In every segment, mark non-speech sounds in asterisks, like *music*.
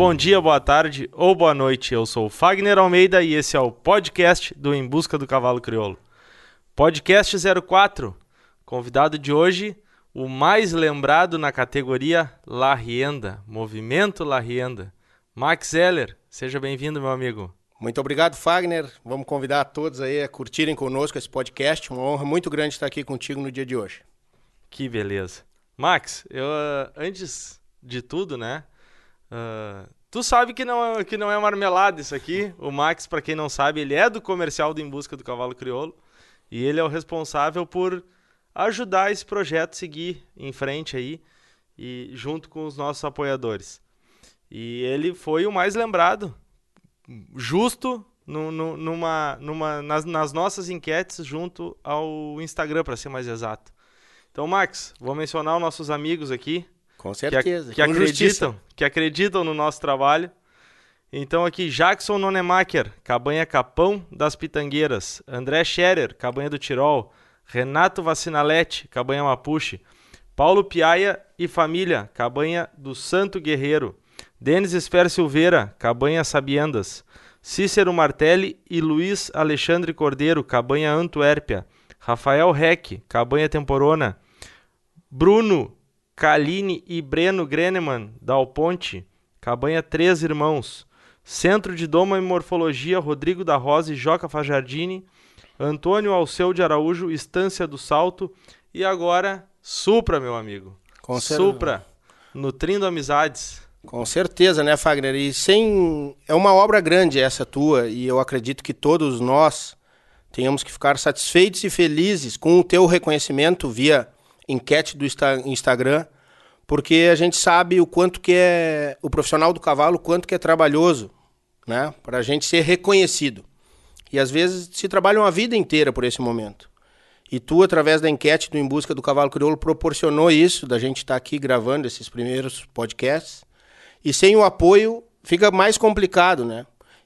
bom dia, boa tarde ou boa noite. Eu sou o Fagner Almeida e esse é o podcast do Em Busca do Cavalo Crioulo. Podcast 04. Convidado de hoje, o mais lembrado na categoria La Rienda, Movimento La Rienda. Max Zeller, seja bem-vindo, meu amigo. Muito obrigado, Fagner. Vamos convidar a todos aí a curtirem conosco esse podcast. Uma honra muito grande estar aqui contigo no dia de hoje. Que beleza. Max, eu uh, antes de tudo, né? Uh, tu sabe que não, é, que não é marmelada isso aqui. O Max, para quem não sabe, ele é do comercial do Em Busca do Cavalo Crioulo. E ele é o responsável por ajudar esse projeto a seguir em frente aí, e junto com os nossos apoiadores. E ele foi o mais lembrado, justo no, no, numa, numa, nas, nas nossas enquetes junto ao Instagram, para ser mais exato. Então, Max, vou mencionar os nossos amigos aqui. Com certeza. Que, que acreditam, que acreditam no nosso trabalho. Então aqui, Jackson Nonemacher, Cabanha Capão das Pitangueiras. André Scherer, Cabanha do Tirol. Renato Vacinalete, Cabanha Mapuche. Paulo Piaia e família, Cabanha do Santo Guerreiro. Denis Esfer Silveira, Cabanha Sabiendas. Cícero Martelli e Luiz Alexandre Cordeiro, Cabanha Antuérpia. Rafael Reck, Cabanha Temporona. Bruno Kaline e Breno Greneman, Dal Ponte. Cabanha Três Irmãos. Centro de Doma e Morfologia, Rodrigo da Rosa e Joca Fajardini, Antônio Alceu de Araújo, Estância do Salto e agora Supra, meu amigo. Com Supra, nutrindo amizades. Com certeza, né, Fagner? E sem é uma obra grande essa tua e eu acredito que todos nós tenhamos que ficar satisfeitos e felizes com o teu reconhecimento via enquete do Instagram porque a gente sabe o quanto que é o profissional do cavalo, o quanto que é trabalhoso, né, para a gente ser reconhecido. E às vezes se trabalha uma vida inteira por esse momento. E tu, através da enquete do Em Busca do Cavalo Crioulo, proporcionou isso, da gente estar tá aqui gravando esses primeiros podcasts. E sem o apoio fica mais complicado, né?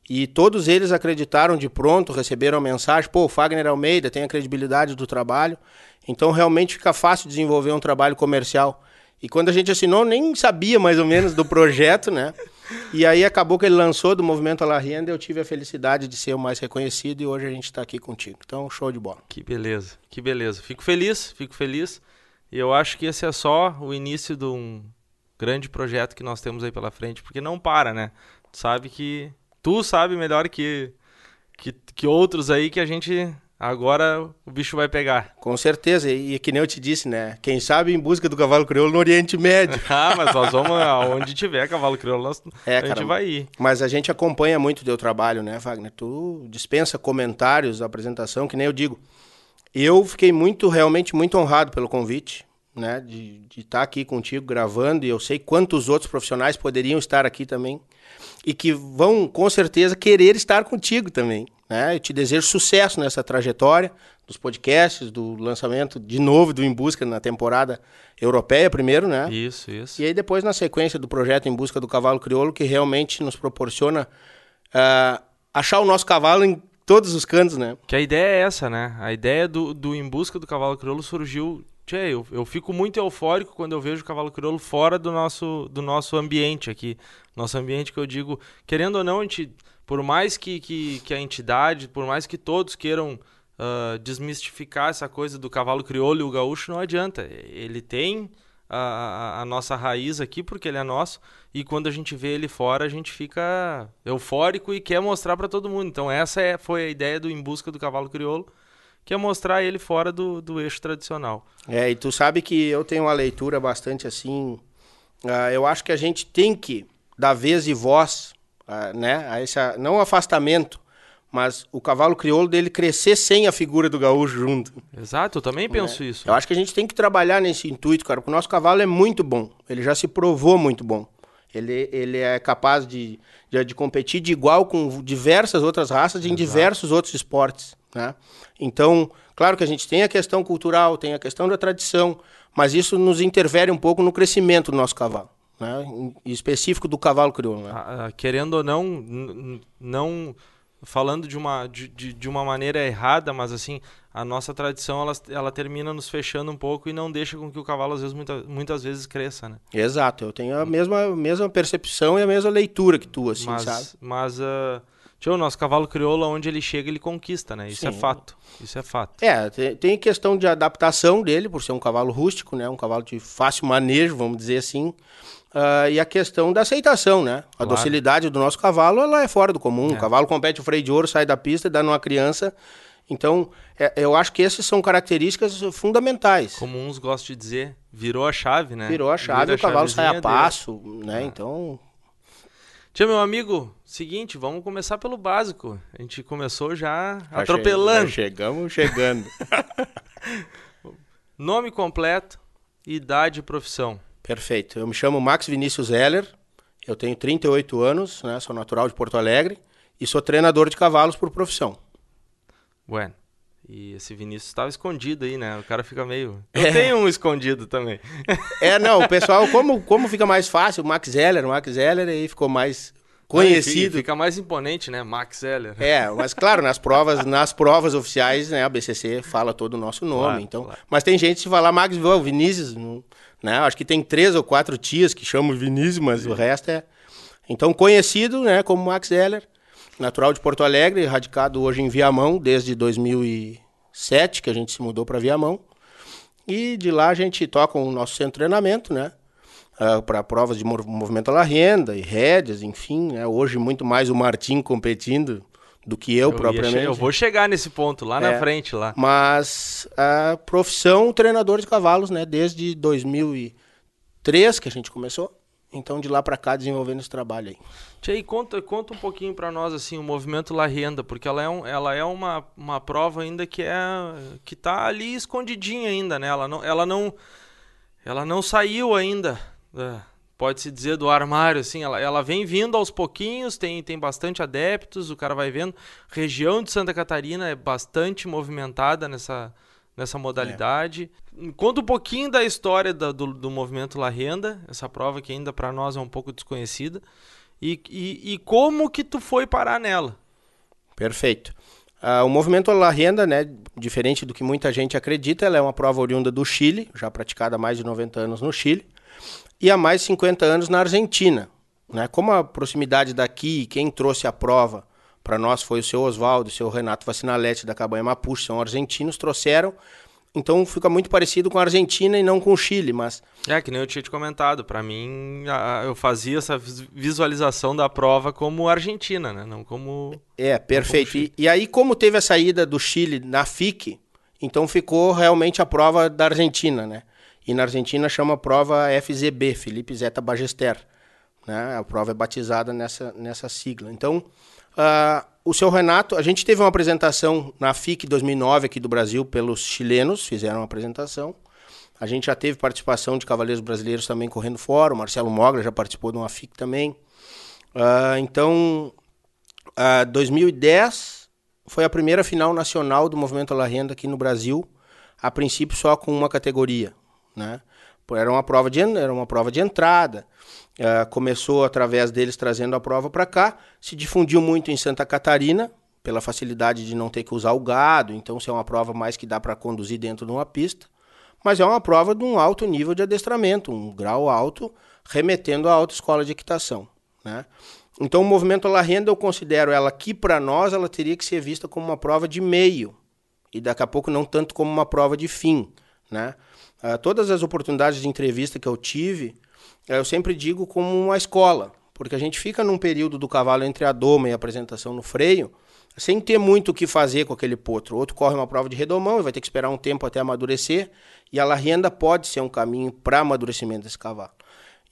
E todos eles acreditaram de pronto, receberam a mensagem: pô, o Fagner Almeida tem a credibilidade do trabalho. Então realmente fica fácil desenvolver um trabalho comercial. E quando a gente assinou, nem sabia mais ou menos do projeto, né? E aí acabou que ele lançou do Movimento La Renda, eu tive a felicidade de ser o mais reconhecido e hoje a gente está aqui contigo. Então, show de bola. Que beleza, que beleza. Fico feliz, fico feliz. E eu acho que esse é só o início de um grande projeto que nós temos aí pela frente, porque não para, né? Tu sabe que tu sabe melhor que que, que outros aí que a gente agora o bicho vai pegar. Com certeza, e, e que nem eu te disse, né? Quem sabe em busca do cavalo crioulo no Oriente Médio. *laughs* ah, mas nós vamos aonde tiver cavalo crioulo, nós, é, a cara, gente vai ir. Mas a gente acompanha muito o teu trabalho, né, Wagner? Tu dispensa comentários, apresentação, que nem eu digo. Eu fiquei muito, realmente muito honrado pelo convite, né, de estar tá aqui contigo gravando, e eu sei quantos outros profissionais poderiam estar aqui também, e que vão, com certeza, querer estar contigo também. Né? Eu te desejo sucesso nessa trajetória dos podcasts, do lançamento de novo do Em Busca na temporada europeia primeiro, né? Isso, isso. E aí depois na sequência do projeto Em Busca do Cavalo Crioulo, que realmente nos proporciona uh, achar o nosso cavalo em todos os cantos, né? Que a ideia é essa, né? A ideia do, do Em Busca do Cavalo Crioulo surgiu Tchê, eu, eu fico muito eufórico quando eu vejo o cavalo crioulo fora do nosso, do nosso ambiente aqui. Nosso ambiente que eu digo, querendo ou não, a gente por mais que, que, que a entidade, por mais que todos queiram uh, desmistificar essa coisa do cavalo crioulo e o gaúcho, não adianta. Ele tem a, a, nossa raiz aqui porque ele é nosso e quando a gente vê ele fora a gente fica eufórico e quer mostrar para todo mundo. Então essa é, foi a ideia do Em Busca do Cavalo Crioulo, que é mostrar ele fora do, do eixo tradicional. É, e tu sabe que eu tenho uma leitura bastante assim, uh, eu acho que a gente tem que dar vez e voz a, né, a esse, não o afastamento, mas o cavalo crioulo dele crescer sem a figura do gaúcho junto. Exato, eu também penso né? isso. Eu acho que a gente tem que trabalhar nesse intuito, cara, porque o nosso cavalo é muito bom, ele já se provou muito bom. Ele, ele é capaz de, de, de competir de igual com diversas outras raças Exato. em diversos outros esportes. Né? Então, claro que a gente tem a questão cultural, tem a questão da tradição, mas isso nos interfere um pouco no crescimento do nosso cavalo né? específico do cavalo crioulo. Né? Ah, ah, querendo ou não, não falando de uma, de, de, uma maneira errada, mas assim, a nossa tradição ela, ela termina nos fechando um pouco e não deixa com que o cavalo, às vezes, muita, muitas vezes cresça, né? Exato, eu tenho a mesma, mesma percepção e a mesma leitura que tu, assim, mas, sabe? Mas, uh, tio, o nosso cavalo crioulo, onde ele chega, ele conquista, né? Isso é Sim. é fato, isso é fato. É, tem, tem questão de adaptação dele, por ser um cavalo rústico, né? Um cavalo de fácil manejo, vamos dizer assim. Uh, e a questão da aceitação, né? A claro. docilidade do nosso cavalo, ela é fora do comum. É. O cavalo compete o freio de ouro, sai da pista, dá numa criança. Então, é, eu acho que essas são características fundamentais. Como uns gostam de dizer, virou a chave, né? Virou a chave, Vira o cavalo sai a passo, dele. né? É. Então... Tia, meu amigo, seguinte, vamos começar pelo básico. A gente começou já atropelando. Já chegamos chegando. *laughs* Nome completo, idade e profissão. Perfeito. Eu me chamo Max Vinícius Heller, eu tenho 38 anos, né, sou natural de Porto Alegre e sou treinador de cavalos por profissão. Bueno. E esse Vinícius estava escondido aí, né? O cara fica meio. *laughs* Eu é. tenho um escondido também. É, não, o pessoal, *laughs* como, como fica mais fácil, o Max Heller, o Max Heller aí ficou mais conhecido. Fica mais imponente, né? Max Heller. É, mas claro, nas provas, *laughs* nas provas oficiais, né, a BCC fala todo o nosso nome, claro, então. Claro. Mas tem gente que fala Max Vinícius, não, né? Acho que tem três ou quatro tias que chamam Vinícius, mas o resto é. Então, conhecido né, como Max Heller, natural de Porto Alegre, radicado hoje em Viamão, desde 2007 que a gente se mudou para Viamão. E de lá a gente toca o nosso centro de treinamento, né? Uh, ah, para provas de movimento à renda e rédeas, enfim. Né? Hoje muito mais o Martim competindo do que eu, eu propriamente. Eu vou chegar nesse ponto lá é, na frente lá. Mas a profissão treinador de cavalos, né, desde 2003 que a gente começou. Então de lá para cá desenvolvendo esse trabalho aí. Tia, conta, conta um pouquinho para nós assim o movimento La Renda, porque ela é, um, ela é uma, uma prova ainda que é que tá ali escondidinha ainda, né? Ela não ela não ela não saiu ainda. É pode-se dizer, do armário, assim, ela, ela vem vindo aos pouquinhos, tem, tem bastante adeptos, o cara vai vendo. Região de Santa Catarina é bastante movimentada nessa, nessa modalidade. É. Conta um pouquinho da história da, do, do movimento La Renda, essa prova que ainda para nós é um pouco desconhecida, e, e, e, como que tu foi parar nela. Perfeito. Uh, o movimento La Renda, né, diferente do que muita gente acredita, ela é uma prova oriunda do Chile, já praticada há mais de 90 anos no Chile e há mais de 50 anos na Argentina. Né? Como a proximidade daqui, quem trouxe a prova para nós foi o seu Oswaldo, o seu Renato Vacinalete da Cabanha Mapuche, são argentinos, trouxeram. Então fica muito parecido com a Argentina e não com o Chile, mas... É, que nem eu tinha te comentado, para mim eu fazia essa visualização da prova como Argentina, né? Não como... É, perfeito. Como e, e aí como teve a saída do Chile na FIC, então ficou realmente a prova da Argentina, né? E na Argentina chama a prova FZB, Felipe Zeta Bagester. Né? A prova é batizada nessa, nessa sigla. Então, uh, o seu Renato, a gente teve uma apresentação na FIC 2009 aqui do Brasil pelos chilenos, fizeram uma apresentação. A gente já teve participação de cavaleiros brasileiros também correndo fora. O Marcelo Mogra já participou de uma FIC também. Uh, então, uh, ah, 2010 foi a primeira final nacional do Movimento La Renda aqui no Brasil. A princípio só com uma categoria, né? Era uma prova de, era uma prova de entrada. Uh, começou através deles trazendo a prova para cá, se difundiu muito em Santa Catarina, pela facilidade de não ter que usar o gado, então se é uma prova mais que dá para conduzir dentro de uma pista, mas é uma prova de um alto nível de adestramento, um grau alto, remetendo à alta escola de equitação. Né? Então o movimento La Renda eu considero ela aqui para nós, ela teria que ser vista como uma prova de meio, e daqui a pouco não tanto como uma prova de fim. Né? Uh, todas as oportunidades de entrevista que eu tive, uh, eu sempre digo como uma escola, porque a gente fica num período do cavalo entre a doma e a apresentação no freio, sem ter muito o que fazer com aquele potro. Outro corre uma prova de redomão e vai ter que esperar um tempo até amadurecer, e a larrenda pode ser um caminho para amadurecimento desse cavalo.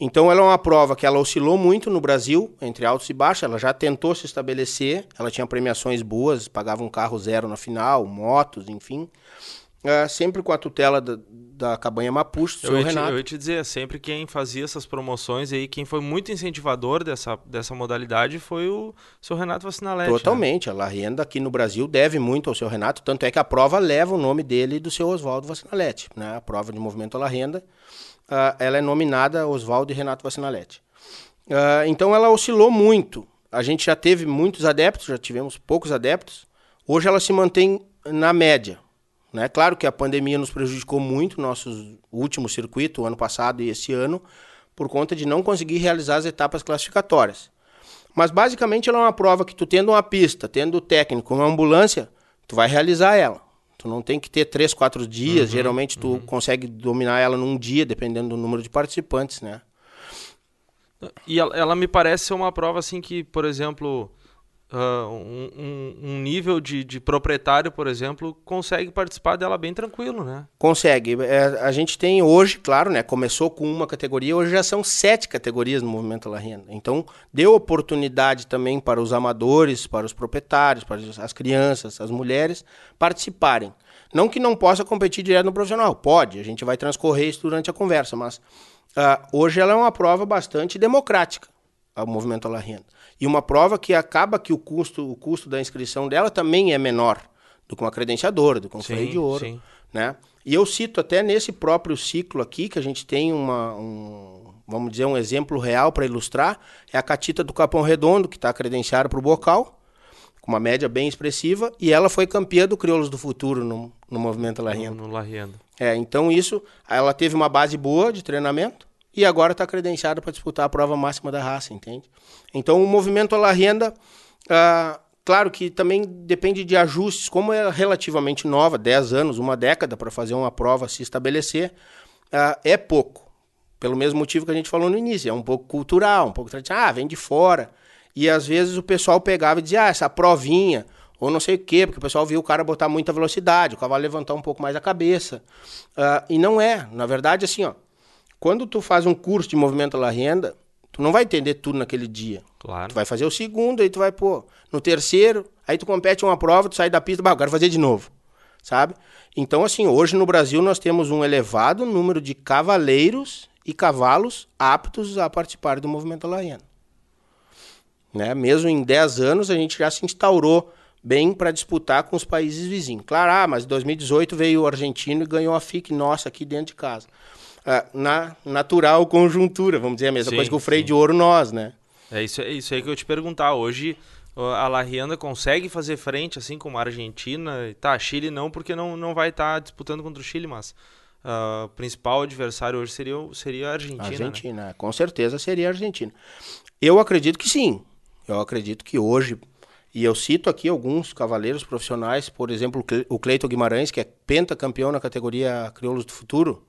Então ela é uma prova que ela oscilou muito no Brasil, entre altos e baixos, ela já tentou se estabelecer, ela tinha premiações boas, pagava um carro zero na final, motos, enfim. Uh, sempre com a tutela da, da cabanha Mapuche, eu ia, te, eu ia te dizer, sempre quem fazia essas promoções aí, quem foi muito incentivador dessa, dessa modalidade foi o seu Renato Vacinalete. Né? Totalmente, né? a renda aqui no Brasil deve muito ao seu Renato, tanto é que a prova leva o nome dele e do seu Oswaldo Vacinalete, né? A prova de movimento La Renda, uh, ela é nominada Oswaldo e Renato Vacinalete. Uh, então ela oscilou muito. a gente já teve muitos adeptos, já tivemos poucos adeptos. Hoje ela se mantém na média. Né? Claro que a pandemia nos prejudicou muito, nosso último circuito, ano passado e esse ano, por conta de não conseguir realizar as etapas classificatórias. Mas basicamente ela é uma prova que tu tendo uma pista, tendo o técnico, uma ambulância, tu vai realizar ela. Tu não tem que ter três, quatro dias. Uhum, Geralmente tu uhum. consegue dominar ela num dia, dependendo do número de participantes, né? E ela, ela me parece ser uma prova assim que, por exemplo, uh, um, um, nível de, de, proprietário, por exemplo, consegue participar dela bem tranquilo, né? Consegue. É, a gente tem hoje, claro, né? Começou com uma categoria, hoje já são sete categorias no Movimento La Renda. Então, deu oportunidade também para os amadores, para os proprietários, para as crianças, as mulheres participarem. Não que não possa competir direto no profissional, pode, a gente vai transcorrer isso durante a conversa, mas uh, hoje ela é uma prova bastante democrática, o Movimento La Renda. E uma prova que acaba que o custo, o custo da inscrição dela também é menor do que uma credenciadora, do que um freio de ouro. Sim. Né? E eu cito até nesse próprio ciclo aqui, que a gente tem uma, um, vamos dizer, um exemplo real para ilustrar, é a Catita do Capão Redondo, que está credenciada para o bocal, com uma média bem expressiva, e ela foi campeã do Crioulos do Futuro no, no movimento La Renda. No, no. É, então isso, ela teve uma base boa de treinamento, e agora está credenciada para disputar a prova máxima da raça, entende? Então o movimento à renda, ah, claro que também depende de ajustes, como é relativamente nova, 10 anos, uma década para fazer uma prova se estabelecer, ah, é pouco. Pelo mesmo motivo que a gente falou no início, é um pouco cultural, um pouco tradicional, ah, vem de fora. E às vezes o pessoal pegava e dizia, ah, essa provinha, ou não sei o quê, porque o pessoal viu o cara botar muita velocidade, o cavalo levantar um pouco mais a cabeça. Uh, e não é. Na verdade, assim, ó, quando tu faz um curso de movimento à renda, tu não vai entender tudo naquele dia. Claro. Tu vai fazer o segundo, aí tu vai, pô, no terceiro, aí tu compete uma prova, tu sai da pista, bah, eu quero fazer de novo. Sabe? Então, assim, hoje no Brasil nós temos um elevado número de cavaleiros e cavalos aptos a participar do movimento renda. Né? Mesmo em 10 anos, a gente já se instaurou bem para disputar com os países vizinhos. Claro, ah, mas em 2018 veio o argentino e ganhou a FIC nossa aqui dentro de casa na natural conjuntura, vamos dizer a mesma sim, coisa que o freio sim. de ouro nós, né? É isso, é isso aí que eu te perguntar. Hoje a La Rienda consegue fazer frente assim como a Argentina, tá, Chile não, porque não, não vai estar tá disputando contra o Chile, mas uh, o principal adversário hoje seria, seria a Argentina. Argentina, né? com certeza seria a Argentina. Eu acredito que sim. Eu acredito que hoje, e eu cito aqui alguns cavaleiros profissionais, por exemplo, o Cleiton Guimarães, que é pentacampeão na categoria Crioulos do Futuro,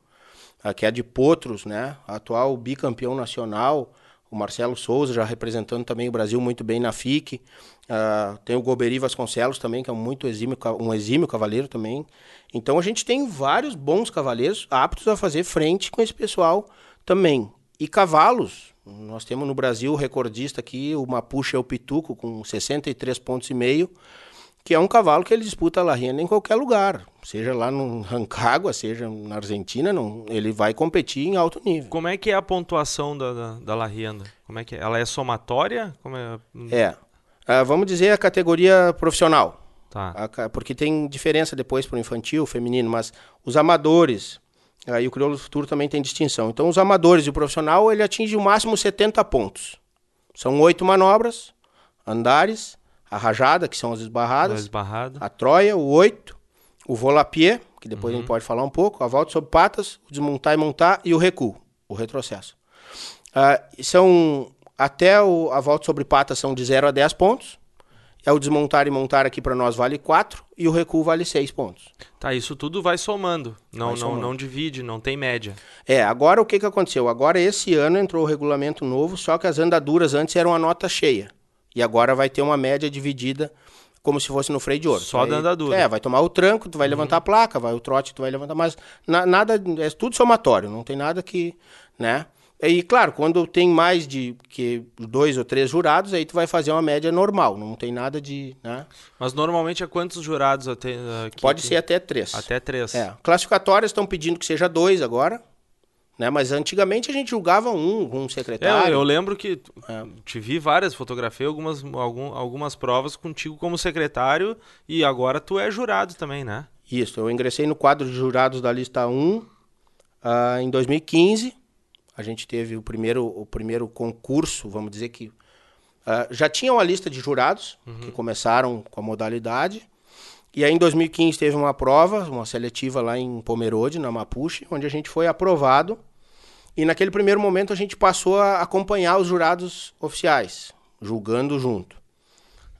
que é de Potros, né? Atual bicampeão nacional. O Marcelo Souza já representando também o Brasil muito bem na FIC. Uh, tem o Goberi Vasconcelos também, que é um muito exímio, um exímio cavaleiro também. Então a gente tem vários bons cavaleiros aptos a fazer frente com esse pessoal também. E cavalos, nós temos no Brasil recordista aqui, o Mapuche é o Pituco, com 63 pontos e meio que é um cavalo que ele disputa a La Rienda em qualquer lugar, seja lá no Rancagua, seja na Argentina, não, ele vai competir em alto nível. Como é que é a pontuação da, da, da La Rienda? Como é que é? Ela é somatória? Como é? É, uh, vamos dizer a categoria profissional, tá. A, porque tem diferença depois para o infantil, feminino, mas os amadores, aí uh, o crioulo futuro também tem distinção. Então os amadores e o profissional, ele atinge o máximo 70 pontos. São oito manobras, andares, a rajada, que são as esbarradas, a troia, o oito, o volapié, que depois uhum. a gente uhum. pode falar um pouco, a volta sobre patas, o desmontar e montar e o recuo, o retrocesso. Uh, são até o, a volta sobre patas são de 0 a 10 pontos. É o desmontar e montar aqui para nós vale 4 e o recuo vale 6 pontos. Tá, isso tudo vai somando. Não, vai somando. não, não divide, não tem média. É, agora o que, que aconteceu? Agora esse ano entrou o regulamento novo, só que as andaduras antes eram a nota cheia. E agora vai ter uma média dividida como se fosse no freio de ouro. Só da andadura. É, vai tomar o tranco, tu vai uhum. levantar a placa, vai o trote, tu vai levantar, mas na, nada, é tudo somatório, não tem nada que, né? E claro, quando tem mais de que dois ou três jurados, aí tu vai fazer uma média normal, não tem nada de, né? Mas normalmente é quantos jurados até? Uh, Pode ser até três. Até três. É. Classificatórias estão pedindo que seja dois agora, né? Mas antigamente a gente julgava um, um secretário. É, eu lembro que é. te vi várias, fotografei algumas, algum, algumas provas contigo como secretário e agora tu é jurado também, né? Isso, eu ingressei no quadro de jurados da lista 1 uh, ah, em 2015. A gente teve o primeiro, o primeiro concurso, vamos dizer que Uh, já tinha uma lista de jurados uhum. que começaram com a modalidade. E aí em 2015 teve uma prova, uma seletiva lá em Pomerode, na Mapuche, onde a gente foi aprovado. E naquele primeiro momento a gente passou a acompanhar os jurados oficiais, julgando junto.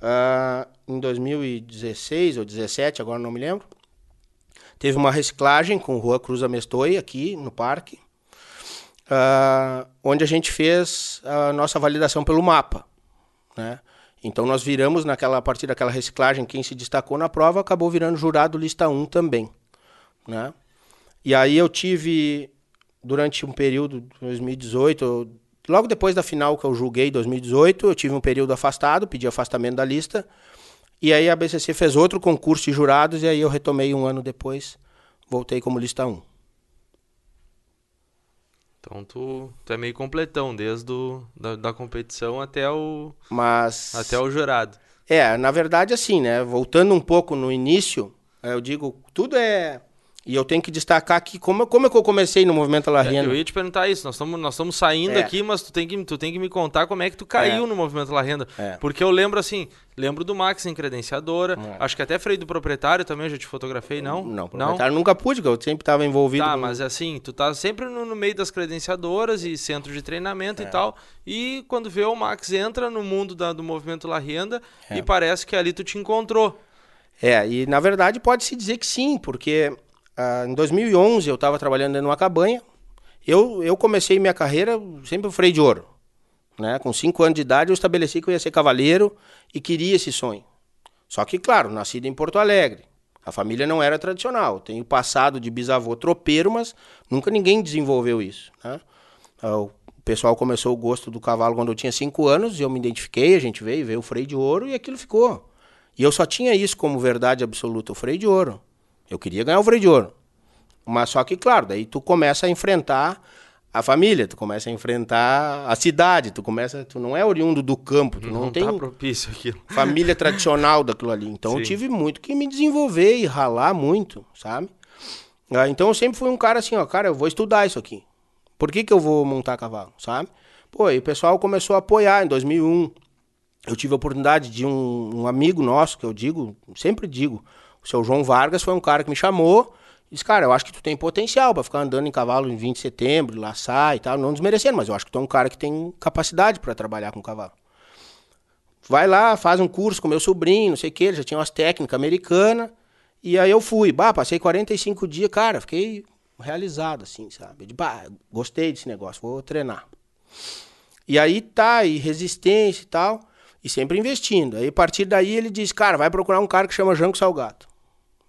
Uh, em 2016 ou 2017, agora não me lembro, teve uma reciclagem com Rua Cruz Amestoi aqui no parque, uh, onde a gente fez a nossa validação pelo mapa. Né? Então nós viramos naquela a partir daquela reciclagem, quem se destacou na prova acabou virando jurado lista 1 também. Né? E aí eu tive, durante um período, 2018, logo depois da final que eu julguei, 2018, eu tive um período afastado, pedi afastamento da lista. E aí a BCC fez outro concurso de jurados e aí eu retomei um ano depois, voltei como lista 1. Então tu, tu é meio completão, desde do, da, da competição até o, Mas... até o jurado. É, na verdade assim, né? Voltando um pouco no início, eu digo, tudo é e eu tenho que destacar aqui como, como é que eu comecei no movimento La Renda. É, eu ia te perguntar isso. Nós estamos nós estamos saindo é. aqui, mas tu tem, que, tu tem que me contar como é que tu caiu é. no movimento La Renda. É. Porque eu lembro assim, lembro do Max em credenciadora. Acho que até freio do proprietário também eu já te fotografei, não? Não, proprietário não? nunca pude, porque eu sempre estava envolvido. Tá, com... mas assim, tu tá sempre no, no, meio das credenciadoras e centro de treinamento e é. tal. E quando vê o Max entra no mundo da, do movimento La Renda e parece que ali tu te encontrou. É, e na verdade pode-se dizer que sim, porque ah, em 2011 eu estava trabalhando dentro de uma cabanha. Eu, eu comecei minha carreira sempre freio de ouro. Né? Com 5 anos de idade eu estabeleci que eu ia ser cavaleiro e queria esse sonho. Só que, claro, nascido em Porto Alegre. A família não era tradicional. Tenho passado de bisavô tropeiro, mas nunca ninguém desenvolveu isso. Né? Ah, o pessoal começou o gosto do cavalo quando eu tinha 5 anos, e eu me identifiquei, a gente veio, veio o freio de ouro e aquilo ficou. E eu só tinha isso como verdade absoluta, o freio de ouro. Eu queria ganhar o freio de ouro. Mas só que, claro, daí tu começa a enfrentar a família, tu começa a enfrentar a cidade, tu começa, tu não é oriundo do campo, tu não, não tem tá propício aquilo. família tradicional daquilo ali. Então Sim. eu tive muito que me desenvolver e ralar muito, sabe? Ah, então eu sempre fui um cara assim, ó, cara, eu vou estudar isso aqui. Por que, que eu vou montar cavalo, sabe? Pô, e o pessoal começou a apoiar em 2001. Eu tive a oportunidade de um, um amigo nosso, que eu digo, sempre digo, o seu João Vargas foi um cara que me chamou disse, cara, eu acho que tu tem potencial para ficar andando em cavalo em 20 de setembro, laçar e tal, não desmerecendo, mas eu acho que tu é um cara que tem capacidade para trabalhar com cavalo. Vai lá, faz um curso com meu sobrinho, não sei o que, ele já tinha umas técnicas americanas. E aí eu fui, bah, passei 45 dias, cara, fiquei realizado, assim, sabe? De, bah, gostei desse negócio, vou treinar. E aí tá, e resistência e tal, e sempre investindo. Aí a partir daí ele disse, cara, vai procurar um cara que chama Jango Salgado.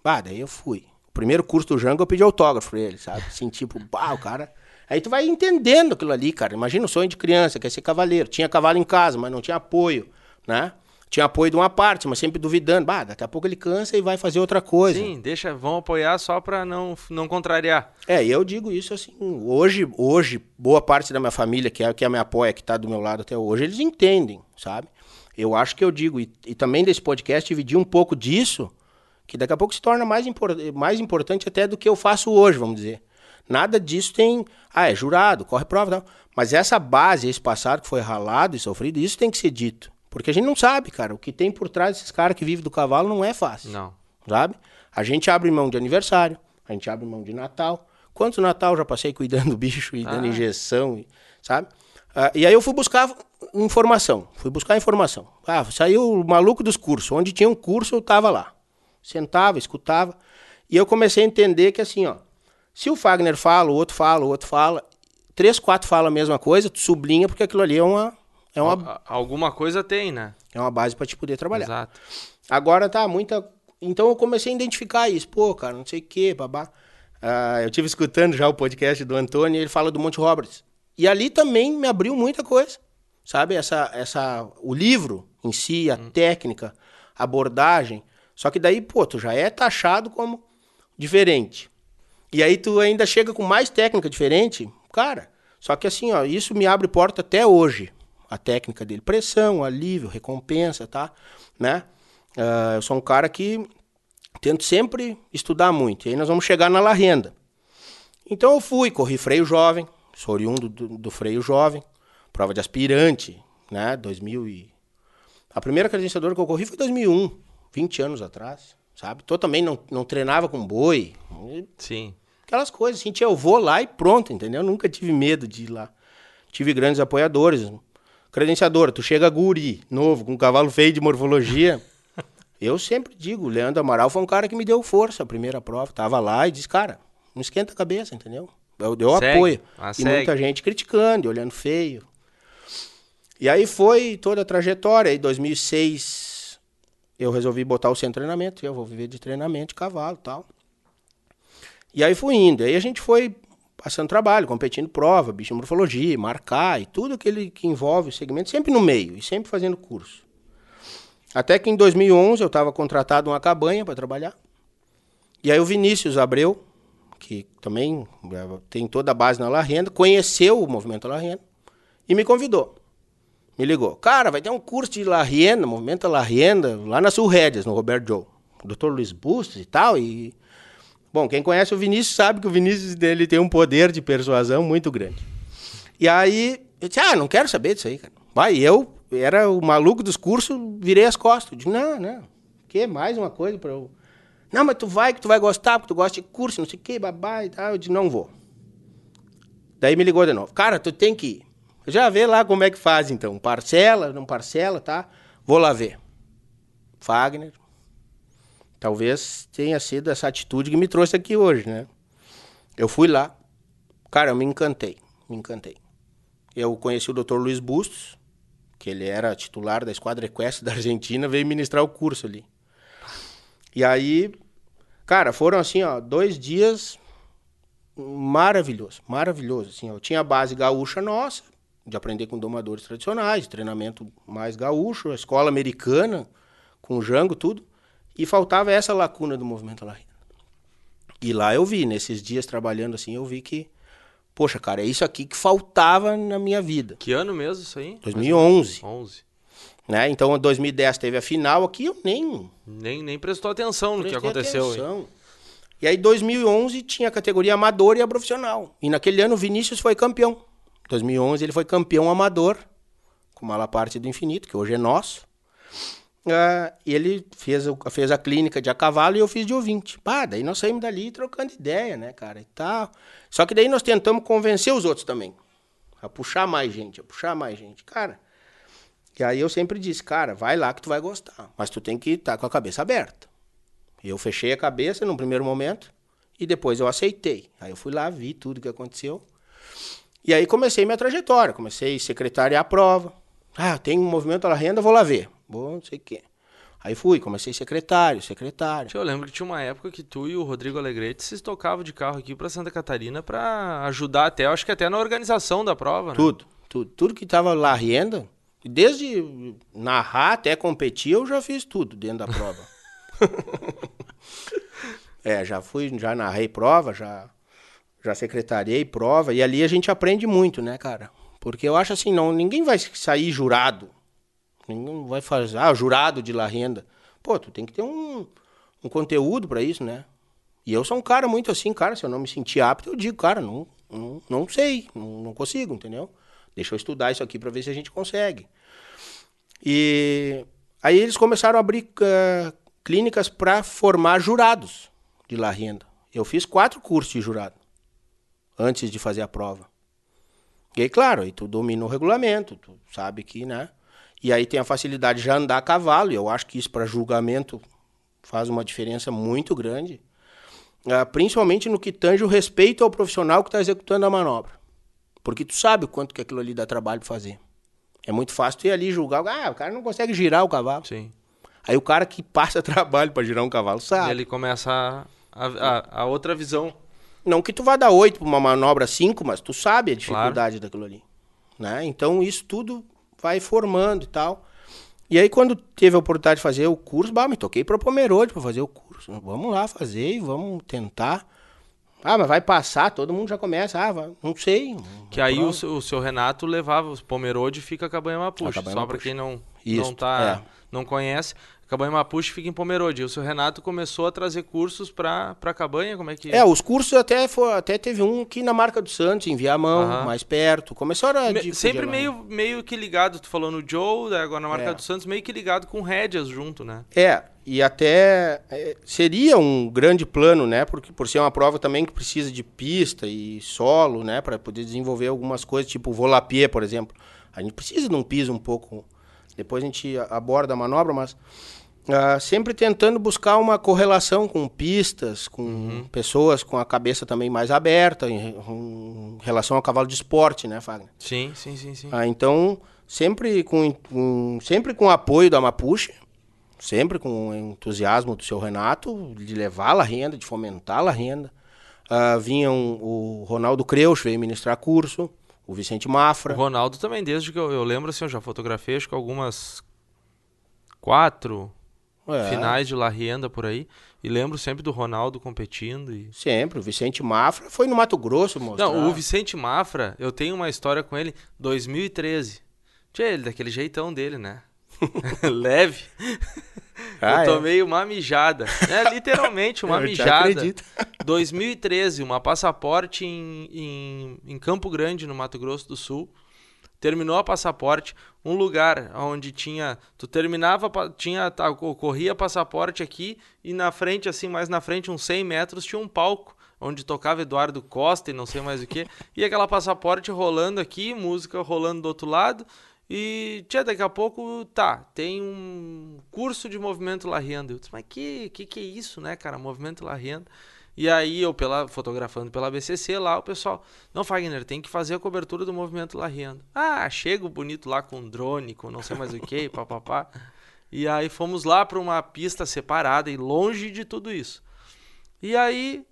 Bah, daí eu fui. O primeiro curso do Jango eu pedi autógrafo pra ele, sabe? Assim, tipo, *laughs* bah, o cara. Aí tu vai entendendo aquilo ali, cara. Imagina o sonho de criança, quer ser cavaleiro. Tinha cavalo em casa, mas não tinha apoio, né? Tinha apoio de uma parte, mas sempre duvidando. Bah, daqui a pouco ele cansa e vai fazer outra coisa. Sim, deixa, vão apoiar só pra não, não contrariar. É, e eu digo isso assim, hoje, hoje, boa parte da minha família, que é que me apoia, que tá do meu lado até hoje, eles entendem, sabe? Eu acho que eu digo, e, e também desse podcast, dividir um pouco disso que daqui a pouco se torna mais, impor mais importante até do que eu faço hoje, vamos dizer. Nada disso tem. Ah, é jurado, corre prova, não. Mas essa base, esse passado que foi ralado e sofrido, isso tem que ser dito. Porque a gente não sabe, cara. O que tem por trás desses caras que vivem do cavalo não é fácil. Não. Sabe? A gente abre mão de aniversário, a gente abre mão de Natal. Quantos Natal já passei cuidando do bicho e ah. dando injeção, sabe? Ah, e aí eu fui buscar informação. Fui buscar informação. Ah, saiu o maluco dos cursos. Onde tinha um curso, eu tava lá sentava, escutava. E eu comecei a entender que assim, ó, se o Fagner fala, o outro fala, o outro fala, três, quatro falam a mesma coisa, tu sublinha porque aquilo ali é uma é uma alguma coisa tem, né? É uma base para te poder trabalhar. Exato. Agora tá muita então eu comecei a identificar isso, pô, cara, não sei o quê, babá. Ah, eu tive escutando já o podcast do Antônio, ele fala do Monte Roberts. E ali também me abriu muita coisa. Sabe, essa essa o livro em si, a hum. técnica, a abordagem, só que daí, pô, tu já é taxado como diferente. E aí tu ainda chega com mais técnica diferente, cara. Só que assim, ó, isso me abre porta até hoje. A técnica dele, pressão, alívio, recompensa, tá? Né? Uh, eu sou um cara que tento sempre estudar muito. E aí nós vamos chegar na La Renda. Então eu fui, corri freio jovem, sou oriundo do, do freio jovem, prova de aspirante, né? 2000 e A primeira credenciadora que eu corri foi em 2001, 20 anos atrás, sabe? Tô também não, não treinava com boi. Sim. Aquelas coisas, assim, eu vou lá e pronto, entendeu? Nunca tive medo de ir lá. Tive grandes apoiadores. Credenciadora, tu chega guri, novo, com um cavalo feio de morfologia. *laughs* eu sempre digo, o Leandro Amaral foi um cara que me deu força a primeira prova. Tava lá e disse, cara, não esquenta a cabeça, entendeu? Eu deu Segue. apoio. Ah, e segue. muita gente criticando, e olhando feio. E aí foi toda a trajetória. Em 2006, eu resolvi botar o centro de treinamento. Eu vou viver de treinamento de cavalo tal. E aí fui indo. Aí a gente foi passando trabalho, competindo prova, bicho de morfologia, marcar e tudo aquele que envolve o segmento, sempre no meio e sempre fazendo curso. Até que em 2011 eu estava contratado numa cabanha para trabalhar. E aí o Vinícius Abreu, que também eh, tem toda a base na La Renda, conheceu o movimento La Renda e me convidou. Me ligou. Cara, vai ter um curso de La Renda, movimento La Renda, lá na Sul Rédeas, no Roberto Joe. O Dr. Luiz Bustos e tal. E Bom, quem conhece o Vinícius sabe que o Vinícius dele tem um poder de persuasão muito grande. E aí, eu disse, ah, não quero saber disso aí, cara. Vai, eu era o maluco dos cursos, virei as costas. Eu disse, não, não, que mais uma coisa para eu... Não, mas tu vai, que tu vai gostar, porque tu gosta de curso, não sei o que, babá e tal. Eu disse, não vou. Daí me ligou de novo. Cara, tu tem que ir. Já vê lá como é que faz, então. Parcela, não parcela, tá? Vou lá ver. Fagner, Talvez tenha sido essa atitude que me trouxe aqui hoje, né? Eu fui lá, cara, eu me encantei, me encantei. Eu conheci o Dr. Luiz Bustos, que ele era titular da Esquadra Equestre da Argentina, veio ministrar o curso ali. E aí, cara, foram assim, ó, dois dias maravilhoso, maravilhoso. Assim, eu tinha a base gaúcha nossa, de aprender com domadores tradicionais, treinamento mais gaúcho, a escola americana, com Jango, tudo. E faltava essa lacuna do movimento Renda. E lá eu vi, nesses dias trabalhando assim, eu vi que, poxa, cara, é isso aqui que faltava na minha vida. Que ano mesmo isso aí? 2011. 11. Né? Então, em 2010 teve a final aqui, eu nem Nem, nem prestou atenção no que aconteceu. atenção. E aí, 2011 tinha a categoria amador e a profissional. E naquele ano o Vinícius foi campeão. 2011 ele foi campeão amador, com uma parte do infinito, que hoje é nosso. E ele fez, fez a clínica de a cavalo e eu fiz de ouvinte. Pá, daí nós saímos dali trocando ideia, né, cara, e tal. Só que daí nós tentamos convencer os outros também. A puxar mais gente, a puxar mais gente. Cara, e aí eu sempre disse, cara, vai lá que tu vai gostar. Mas tu tem que estar com a cabeça aberta. Eu fechei a cabeça num primeiro momento e depois eu aceitei. Aí eu fui lá, vi tudo que aconteceu. E aí comecei minha trajetória. Comecei a secretariar a prova. Ah, tem um movimento da renda, vou lá ver. Vou, não sei o quê. Aí fui, comecei secretário, secretário. Eu lembro que tinha uma época que tu e o Rodrigo Alegrete se tocavam de carro aqui pra Santa Catarina pra ajudar até, acho que até na organização da prova, né? Tudo, tudo. Tudo que tava lá renda, desde narrar até competir, eu já fiz tudo dentro da prova. *laughs* é, já fui, já narrei prova, já, já secretariei prova, e ali a gente aprende muito, né, cara? Porque eu acho assim, não, ninguém vai sair jurado. Ninguém vai fazer, ah, jurado de La Renda. Pô, tu tem que ter um, um conteúdo pra isso, né? E eu sou um cara muito assim, cara, se eu não me sentir apto, eu digo, cara, não, não, não sei, não, não consigo, entendeu? Deixa eu estudar isso aqui pra ver se a gente consegue. E aí eles começaram a abrir eh, clínicas para formar jurados de La Renda. Eu fiz quatro cursos de jurado antes de fazer a prova. E aí, claro, aí tu domina o regulamento, tu sabe que, né? E aí tem a facilidade de andar a cavalo, e eu acho que isso para julgamento faz uma diferença muito grande, ah, principalmente no que tange o respeito ao profissional que está executando a manobra. Porque tu sabe o quanto que aquilo ali dá trabalho pra fazer. É muito fácil tu ir ali julgar, ah, o cara não consegue girar o cavalo. Sim. Aí o cara que passa *laughs* trabalho para girar um cavalo E sabe. ele começa a, a, a- a outra visão. Não que tu vá dar oito pra uma manobra cinco, mas tu sabe a dificuldade daquilo ali. Né? Então isso tudo vai formando e tal. E aí quando teve a oportunidade de fazer o curso, bah, me toquei pra Pomerode pra fazer o curso. Vamos lá fazer e vamos tentar. Ah, mas vai passar, todo mundo já começa. Ah, vai- não sei. Que aí o, seu- o seu Renato levava os Pomerode e fica com a banha Mapuche. Só pra Mapuche. quem não. não Isso, tá, é. não conhece. Cabanha Mapuche fica em Pomerode. O seu Renato começou a trazer cursos para Cabanha, como é que É, os cursos até foi, até teve um aqui na marca do Santos, em Viamão, Aham. mais perto. Começaram a Me- sempre lá. meio, meio que ligado, tu falou no Joe, daí agora na marca É. do Santos, meio que ligado com rédeas junto, né? É, e até é, seria um grande plano, né? Porque por ser uma prova também que precisa de pista e solo, né, para poder desenvolver algumas coisas, tipo o volapié, por exemplo. A gente precisa de um piso um pouco. Depois a gente aborda a manobra, mas ah, sempre tentando buscar uma correlação com pistas, com pessoas com a cabeça também mais aberta em, em relação ao cavalo de esporte, né, Fagner? Sim, sim, sim, sim. Ah, então, sempre com, com- sempre com o apoio da Mapuche, sempre com o entusiasmo do seu Renato, de levá-la à renda, de fomentá-la à renda. Ah, vinham o Ronaldo Creus, veio ministrar curso, o Vicente O Mafra. Ronaldo também, desde que eu, eu lembro, assim, eu já fotografei, acho que algumas quatro É, finais de La Rienda por aí. E lembro sempre do Ronaldo competindo. E... Sempre, o Vicente Mafra foi no Mato Grosso mostrar. Não, o Vicente Mafra, eu tenho uma história com ele, 2013. Tinha ele, daquele jeitão dele, né? *laughs* *laughs* Leve. Ah, é? eu tomei uma mijada. É, *laughs* literalmente, uma Eu mijada. acredito. 2013, uma passaporte em, em, em Campo Grande, no Mato Grosso do Sul. Terminou a passaporte, um lugar onde tinha. Tu terminava, tinha, tá, ocorria passaporte aqui, e na frente, assim, mais na frente, uns 100 metros, tinha um palco onde tocava Eduardo Costa e não sei mais o que. E aquela passaporte rolando aqui, música rolando do outro lado. E tia, daqui a pouco, tá, tem um curso de movimento La Renda. Eu disse, mas que, que que é isso, né, cara? Movimento La Renda. E aí eu pela, fotografando pela BCC lá, o pessoal, não, Fagner, tem que fazer a cobertura do movimento La Renda. Ah, chego bonito lá com drone, com não sei mais o que, papapá. E aí fomos lá para uma pista separada e longe de tudo isso. E aí,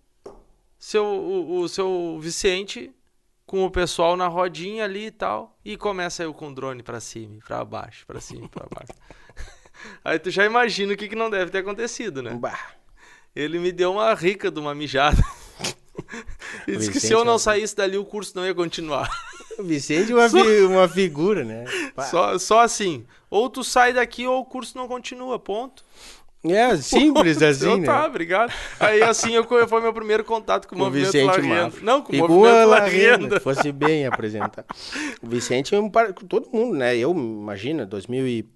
seu, o, o seu Vicente com o pessoal na rodinha ali e tal, e começa eu com o drone pra cima, pra baixo, pra cima, pra baixo. *laughs* Aí tu já imagina o que, que não deve ter acontecido, né? Bah, Ele me deu uma rica de uma mijada. *laughs* e disse que se eu não saísse dali, o curso não ia continuar. o Vicente é uma, fi- uma figura, né? *laughs* Só, só assim. Ou tu sai daqui ou o curso não continua, ponto. É *laughs* simples assim, Eu, né? Tá, obrigado. Aí assim eu, foi meu primeiro contato com o Com o movimento Vicente La Renda. Mafra. Não, com o E com movimento a La La Renda, Renda. que fosse bem apresentar. O Vicente é um par... todo mundo, né? Eu, imagina, 2000 e...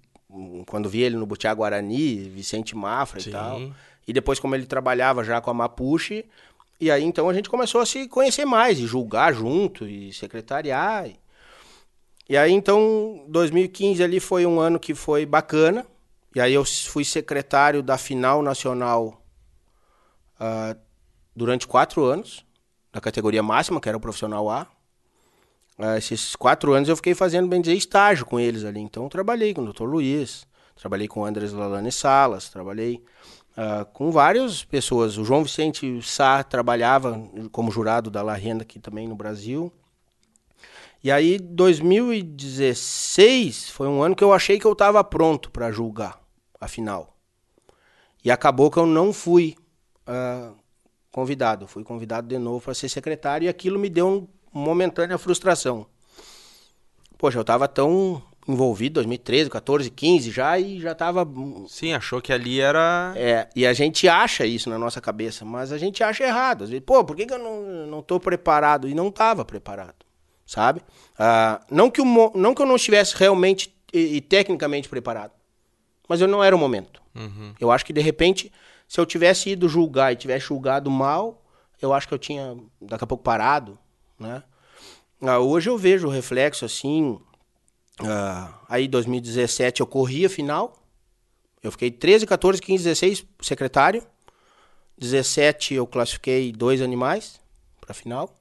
quando vi ele no Butiá Guarani, Vicente Mafra Sim. e tal. E depois como ele trabalhava já com a Mapuche, e aí então a gente começou a se conhecer mais, e julgar junto, e secretariar. E, e aí então 2015 ali foi um ano que foi bacana. E aí eu fui secretário da final nacional ah, durante quatro anos, da categoria máxima, que era o profissional A. Ah, esses quatro anos eu fiquei fazendo, bem dizer, estágio com eles ali. Então trabalhei com o Dr. Luiz, trabalhei com o Andres Lalane Salas, trabalhei ah, com várias pessoas. O João Vicente Sá trabalhava como jurado da La Renda aqui também no Brasil. E aí, 2016 foi um ano que eu achei que eu estava pronto para julgar a final. E acabou que eu não fui ah, convidado. Fui convidado de novo para ser secretário e aquilo me deu uma momentânea frustração. Poxa, eu estava tão envolvido 2013, 14, 15 já e já estava Sim, achou que ali era. é, e a gente acha isso na nossa cabeça, mas a gente acha errado. Às vezes, pô, por que, que eu não, não tô preparado? E não estava preparado, sabe? Ah, não, que o, não que eu não estivesse realmente e, e tecnicamente preparado, mas eu não era o momento. Uhum. Eu acho que, de repente, se eu tivesse ido julgar e tivesse julgado mal, eu acho que eu tinha, daqui a pouco, parado, né? Ah, hoje eu vejo o reflexo, assim... ah, aí, 2017, eu corri a final. Eu fiquei 13, 14, 15, 16 secretário. 17, eu classifiquei dois animais para final.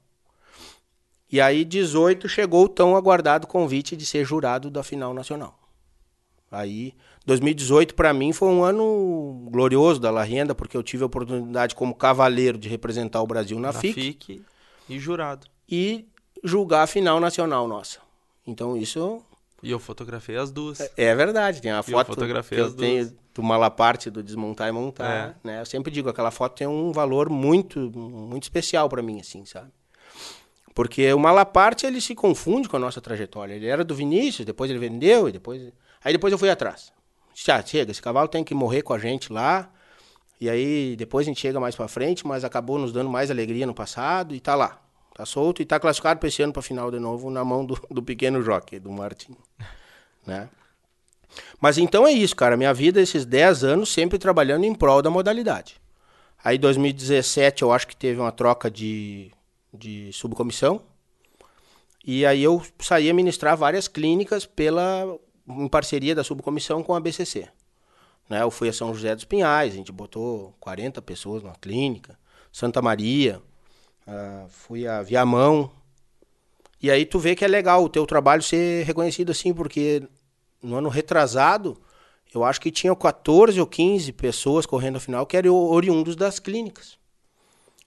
E aí, 18, chegou o tão aguardado convite de ser jurado da final nacional. Aí, 2018 para mim foi um ano glorioso da La Renda, porque eu tive a oportunidade como cavaleiro de representar o Brasil na, Na FIC, FIC e jurado. e julgar a final nacional nossa. Então isso E eu fotografei as duas. é verdade. Tem uma eu foto fotografei que as eu tenho duas. do Malaparte do desmontar e montar, É. né? Eu sempre digo aquela foto tem um valor muito muito especial para mim assim, sabe? Porque o Malaparte ele se confunde com a nossa trajetória. Ele era do Vinícius, depois ele vendeu e depois Aí depois eu fui atrás. Já, chega, esse cavalo tem que morrer com a gente lá. E aí depois a gente chega mais para frente, mas acabou nos dando mais alegria no passado e tá lá. Tá solto e tá classificado para esse ano para final de novo na mão do, do pequeno jockey, do Martin, *laughs* né? Mas então é isso, cara. Minha vida esses 10 anos sempre trabalhando em prol da modalidade. Aí 2017 eu acho que teve uma troca de, de subcomissão. E aí eu saí a ministrar várias clínicas pela em parceria da subcomissão com a BCC. Né? Eu fui a São José dos Pinhais, a gente botou 40 pessoas na clínica. Santa Maria, uh, fui a Viamão. E aí tu vê que é legal o teu trabalho ser reconhecido assim, porque no ano retrasado, eu acho que tinha 14 ou 15 pessoas correndo a final que eram oriundos das clínicas.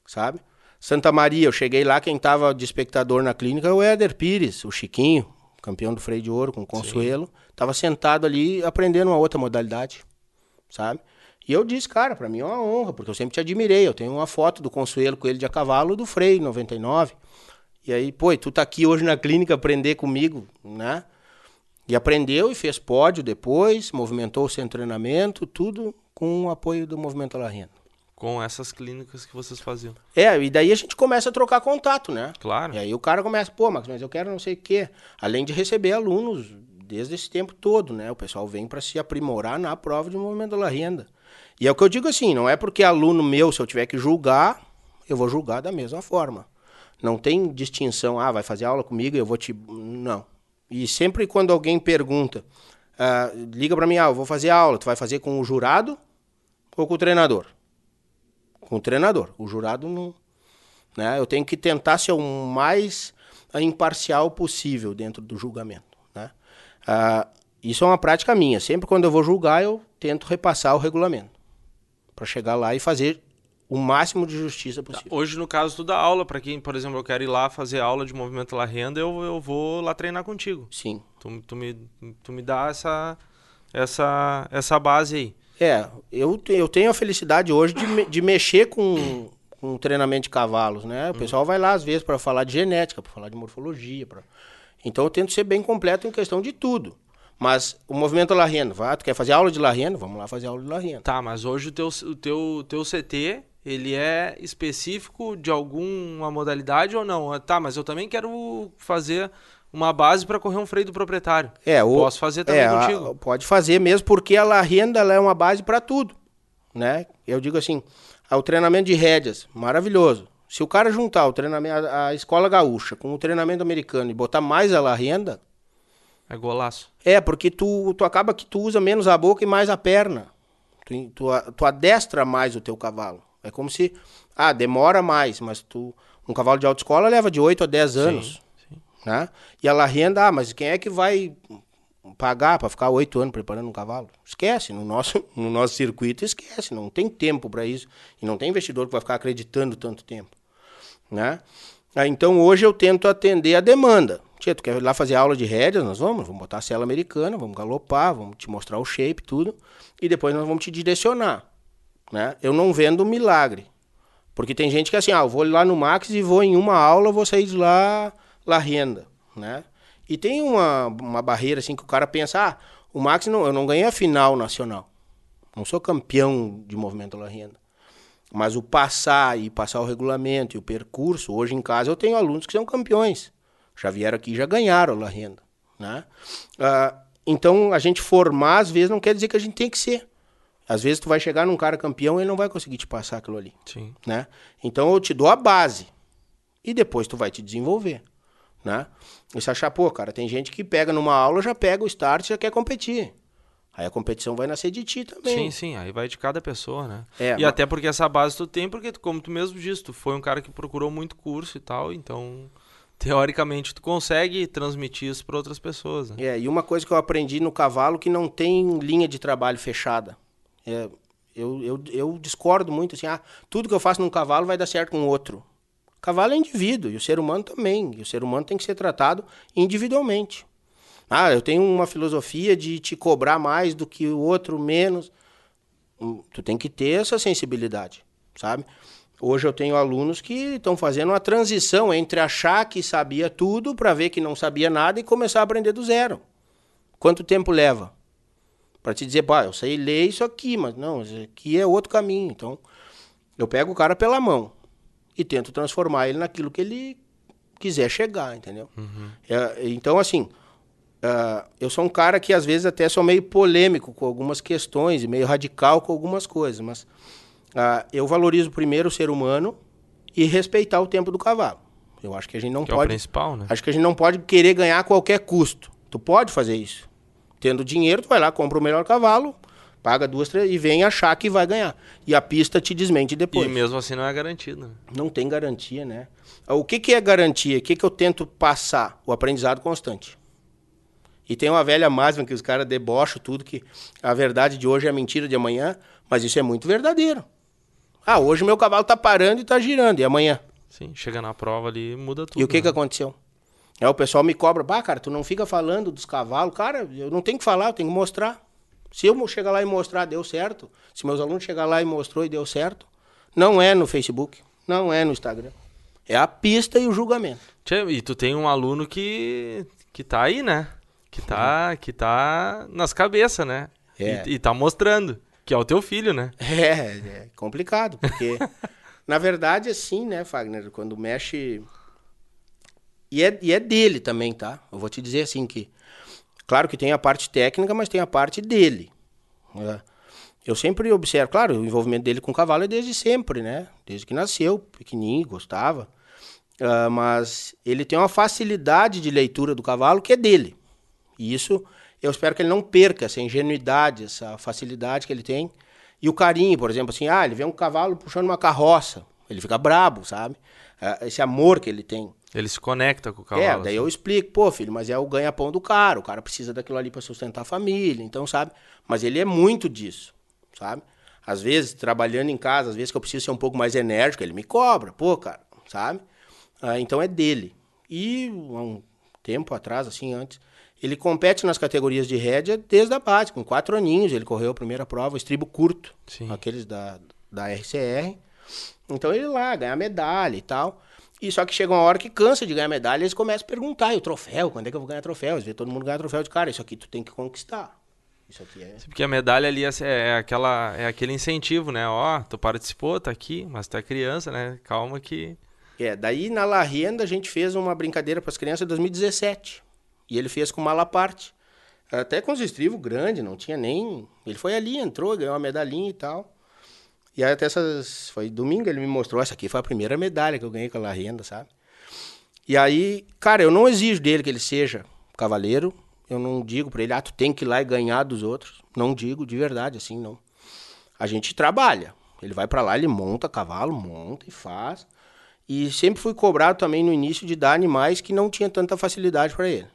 Sabe? Santa Maria, eu cheguei lá, quem estava de espectador na clínica é o Éder Pires, o Chiquinho, campeão do freio de ouro com Consuelo. Estava sentado ali aprendendo uma outra modalidade, sabe? E eu disse, cara, para mim é uma honra, porque eu sempre te admirei. Eu tenho uma foto do Consuelo com ele de a cavalo do freio 99. E aí, pô, tu tá aqui hoje na clínica aprender comigo, né? E aprendeu e fez pódio depois, movimentou o seu treinamento, tudo com o apoio do Movimento La Renda. Com essas clínicas que vocês faziam. É, e daí a gente começa a trocar contato, né? Claro. E aí o cara começa, pô, Max, mas eu quero não sei o quê. Além de receber alunos desde esse tempo todo, né? O pessoal vem para se aprimorar na prova de movimento da renda. E é o que eu digo assim, não é porque aluno meu, se eu tiver que julgar, eu vou julgar da mesma forma. Não tem distinção, ah, vai fazer aula comigo, eu vou te. Não. E sempre quando alguém pergunta, uh, liga para mim, ah, eu vou fazer aula, tu vai fazer com o jurado ou com o treinador? Com o treinador. O jurado não. Né? Eu tenho que tentar ser o mais imparcial possível dentro do julgamento. Né? Uh, isso é uma prática minha. Sempre quando eu vou julgar, eu tento repassar o regulamento. Para chegar lá e fazer o máximo de justiça possível. Tá. Hoje, no caso, tu dá aula para quem, por exemplo, eu quero ir lá fazer aula de movimento La Renda, eu, eu vou lá treinar contigo. Sim. Tu, tu, me, tu me dá essa, essa, essa base aí. É, eu, eu tenho a felicidade hoje de, de mexer com, com treinamento de cavalos, né? O pessoal vai lá às vezes para falar de genética, para falar de morfologia, pra... então eu tento ser bem completo em questão de tudo. Mas o movimento La Renda, vai, tu quer fazer aula de La Renda? Vamos lá fazer aula de La Renda. Tá, mas hoje o teu, o teu, teu CT ele é específico de alguma modalidade ou não? Tá, mas eu também quero fazer uma base para correr um freio do proprietário. É, o, Posso fazer também é, contigo? A, pode fazer mesmo, porque a La Renda é uma base para tudo. Né? Eu digo assim, o treinamento de rédeas, maravilhoso. Se o cara juntar o treinamento, a, a escola gaúcha com o treinamento americano e botar mais a La Renda... É golaço. É, porque tu, tu acaba que tu usa menos a boca e mais a perna. Tu, tu, tu adestra mais o teu cavalo. É como se, ah, demora mais, mas tu um cavalo de autoescola leva de 8 a 10 anos. Sim, sim. Né? E ela renda, ah, mas quem é que vai pagar para ficar oito anos preparando um cavalo? Esquece, no nosso, *laughs* no nosso circuito esquece, não tem tempo para isso. E não tem investidor que vai ficar acreditando tanto tempo. Né? Ah, então hoje eu tento atender a demanda. Tia, tu quer ir lá fazer aula de rédeas? Nós vamos, vamos botar a cela americana, vamos galopar, vamos te mostrar o shape, tudo. E depois nós vamos te direcionar. Né? Eu não vendo milagre. Porque tem gente que é assim, ah, eu vou lá no Max e vou em uma aula, vou sair de lá, lá renda, né? E tem uma, uma barreira assim que o cara pensa, ah, o Max não, eu não ganhei a final nacional. Não sou campeão de movimento lá renda. Mas o passar e passar o regulamento e o percurso, hoje em casa eu tenho alunos que são campeões. Já vieram aqui e já ganharam lá renda, né? Ah, então a gente formar às vezes não quer dizer que a gente tem que ser. Às vezes tu vai chegar num cara campeão e ele não vai conseguir te passar aquilo ali. Sim. Né? Então eu te dou a base. E depois tu vai te desenvolver. Né? E se achar, pô, cara, tem gente que pega numa aula, já pega o start e já quer competir. Aí a competição vai nascer de ti também. Sim, sim, aí vai de cada pessoa, né? É, e mas... até porque essa base tu tem, porque como tu mesmo disse, tu foi um cara que procurou muito curso e tal, então teoricamente tu consegue transmitir isso para outras pessoas. Né? É, e uma coisa que eu aprendi no cavalo que não tem linha de trabalho fechada. É, eu, eu, eu discordo muito assim, ah, tudo que eu faço num cavalo vai dar certo com outro. cavalo é indivíduo e o ser humano também. E o ser humano tem que ser tratado individualmente. Ah, eu tenho uma filosofia de te cobrar mais do que o outro menos. Hum, tu tem que ter essa sensibilidade, sabe? Hoje eu tenho alunos que estão fazendo uma transição entre achar que sabia tudo para ver que não sabia nada e começar a aprender do zero. Quanto tempo leva? para te dizer, pá, eu sei ler isso aqui, mas não, isso aqui é outro caminho. Então, eu pego o cara pela mão e tento transformar ele naquilo que ele quiser chegar, entendeu? Uhum. É, então, assim, uh, eu sou um cara que às vezes até sou meio polêmico com algumas questões e meio radical com algumas coisas, mas uh, eu valorizo primeiro o ser humano e respeitar o tempo do cavalo. Eu acho que a gente não que pode. É o principal, né? Acho que a gente não pode querer ganhar a qualquer custo. Tu pode fazer isso. Tendo dinheiro, tu vai lá, compra o melhor cavalo, paga duas, três e vem achar que vai ganhar. E a pista te desmente depois. E mesmo assim não é garantido. Né? Não tem garantia, né? O que, que é garantia? O que, que eu tento passar? O aprendizado constante. E tem uma velha máxima que os caras debocham tudo, que a verdade de hoje é a mentira de amanhã, mas isso é muito verdadeiro. Ah, hoje meu cavalo tá parando e tá girando, e amanhã? Sim, chega na prova ali muda tudo. E o que, né? que aconteceu? É, o pessoal me cobra, bah, cara, tu não fica falando dos cavalos. Cara, eu não tenho que falar, eu tenho que mostrar. Se eu chegar lá e mostrar, deu certo. Se meus alunos chegar lá e mostrou e deu certo, não é no Facebook, não é no Instagram. É a pista e o julgamento. Tchê, e tu tem um aluno que, que tá aí, né? Que tá, que tá nas cabeças, né? É. E, e tá mostrando. Que é o teu filho, né? *laughs* É, é complicado, porque *laughs* na verdade, assim, né, Fagner, quando mexe. E é, e é dele também, tá? Eu vou te dizer assim que. Claro que tem a parte técnica, mas tem a parte dele. né? Eu sempre observo, claro, o envolvimento dele com o cavalo é desde sempre, né? Desde que nasceu, pequenininho, gostava. Ah, mas ele tem uma facilidade de leitura do cavalo que é dele. E isso eu espero que ele não perca essa ingenuidade, essa facilidade que ele tem. E o carinho, por exemplo, assim, ah, ele vê um cavalo puxando uma carroça, ele fica brabo, sabe? Ah, Esse amor que ele tem. Ele se conecta com o cavalo. É, daí eu explico, pô, filho, mas é o ganha-pão do cara, o cara precisa daquilo ali para sustentar a família, então, sabe? Mas ele é muito disso, sabe? Às vezes, trabalhando em casa, às vezes que eu preciso ser um pouco mais enérgico, ele me cobra, pô, cara, sabe? Ah, então é dele. E há um tempo atrás, assim, antes, ele compete nas categorias de rédea desde a base, com quatro aninhos, ele correu a primeira prova, estribo curto, Sim. aqueles da, da RCR. Então ele lá, ganha medalha e tal. E só que chega uma hora que cansa de ganhar medalha, eles começam a perguntar, e o troféu, quando é que eu vou ganhar troféu? Às vezes todo mundo ganha troféu de cara, isso aqui tu tem que conquistar. Isso aqui é. Porque a medalha ali é, é aquela, é aquele incentivo, né? Ó, tu participou, tá aqui, mas tu é criança, né? Calma que. É, daí na La Renda a gente fez uma brincadeira para as crianças em 2017. E ele fez com malaparte. Até com os estribos grandes, não tinha nem. Ele foi ali, entrou, ganhou uma medalhinha e tal. E aí até essas. Foi domingo ele me mostrou, essa aqui foi a primeira medalha que eu ganhei com a La Renda, sabe? E aí, cara, eu não exijo dele que ele seja cavaleiro. Eu não digo para ele, ah, tu tem que ir lá e ganhar dos outros. Não digo de verdade, assim, não. A gente trabalha. Ele vai para lá, ele monta cavalo, monta e faz. E sempre fui cobrado também no início de dar animais que não tinha tanta facilidade para ele.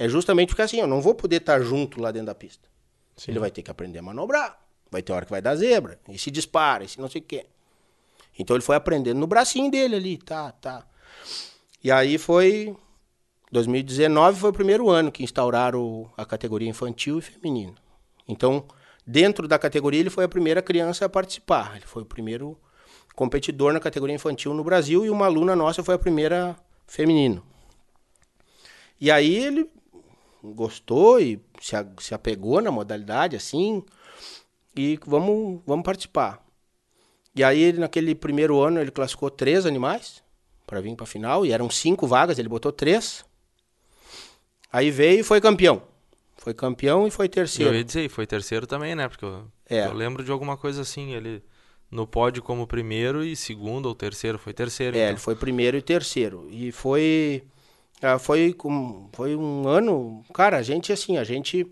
É justamente porque assim, eu não vou poder estar junto lá dentro da pista. Sim. Ele vai ter que aprender a manobrar. Vai ter hora que vai dar zebra. E se dispara, e se não sei o quê. Então ele foi aprendendo no bracinho dele ali, tá, tá. E aí foi. 2019 foi o primeiro ano que instauraram a categoria infantil e feminino. Então, dentro da categoria, ele foi a primeira criança a participar. Ele foi o primeiro competidor na categoria infantil no Brasil e uma aluna nossa foi a primeira feminino. E aí ele gostou e se, a- se apegou na modalidade assim e vamos, vamos participar. E aí ele, naquele primeiro ano ele classificou três animais para vir para final e eram cinco vagas, ele botou três. Aí veio e foi campeão. Foi campeão e foi Eu terceiro. ia dizer, foi terceiro também, né? Porque eu, É. eu lembro de alguma coisa assim, ele no pódio como primeiro e segundo ou terceiro, foi terceiro. É, então. ele foi primeiro e terceiro. E foi. Ah, Foi, foi um ano. Cara, a gente, assim, a gente.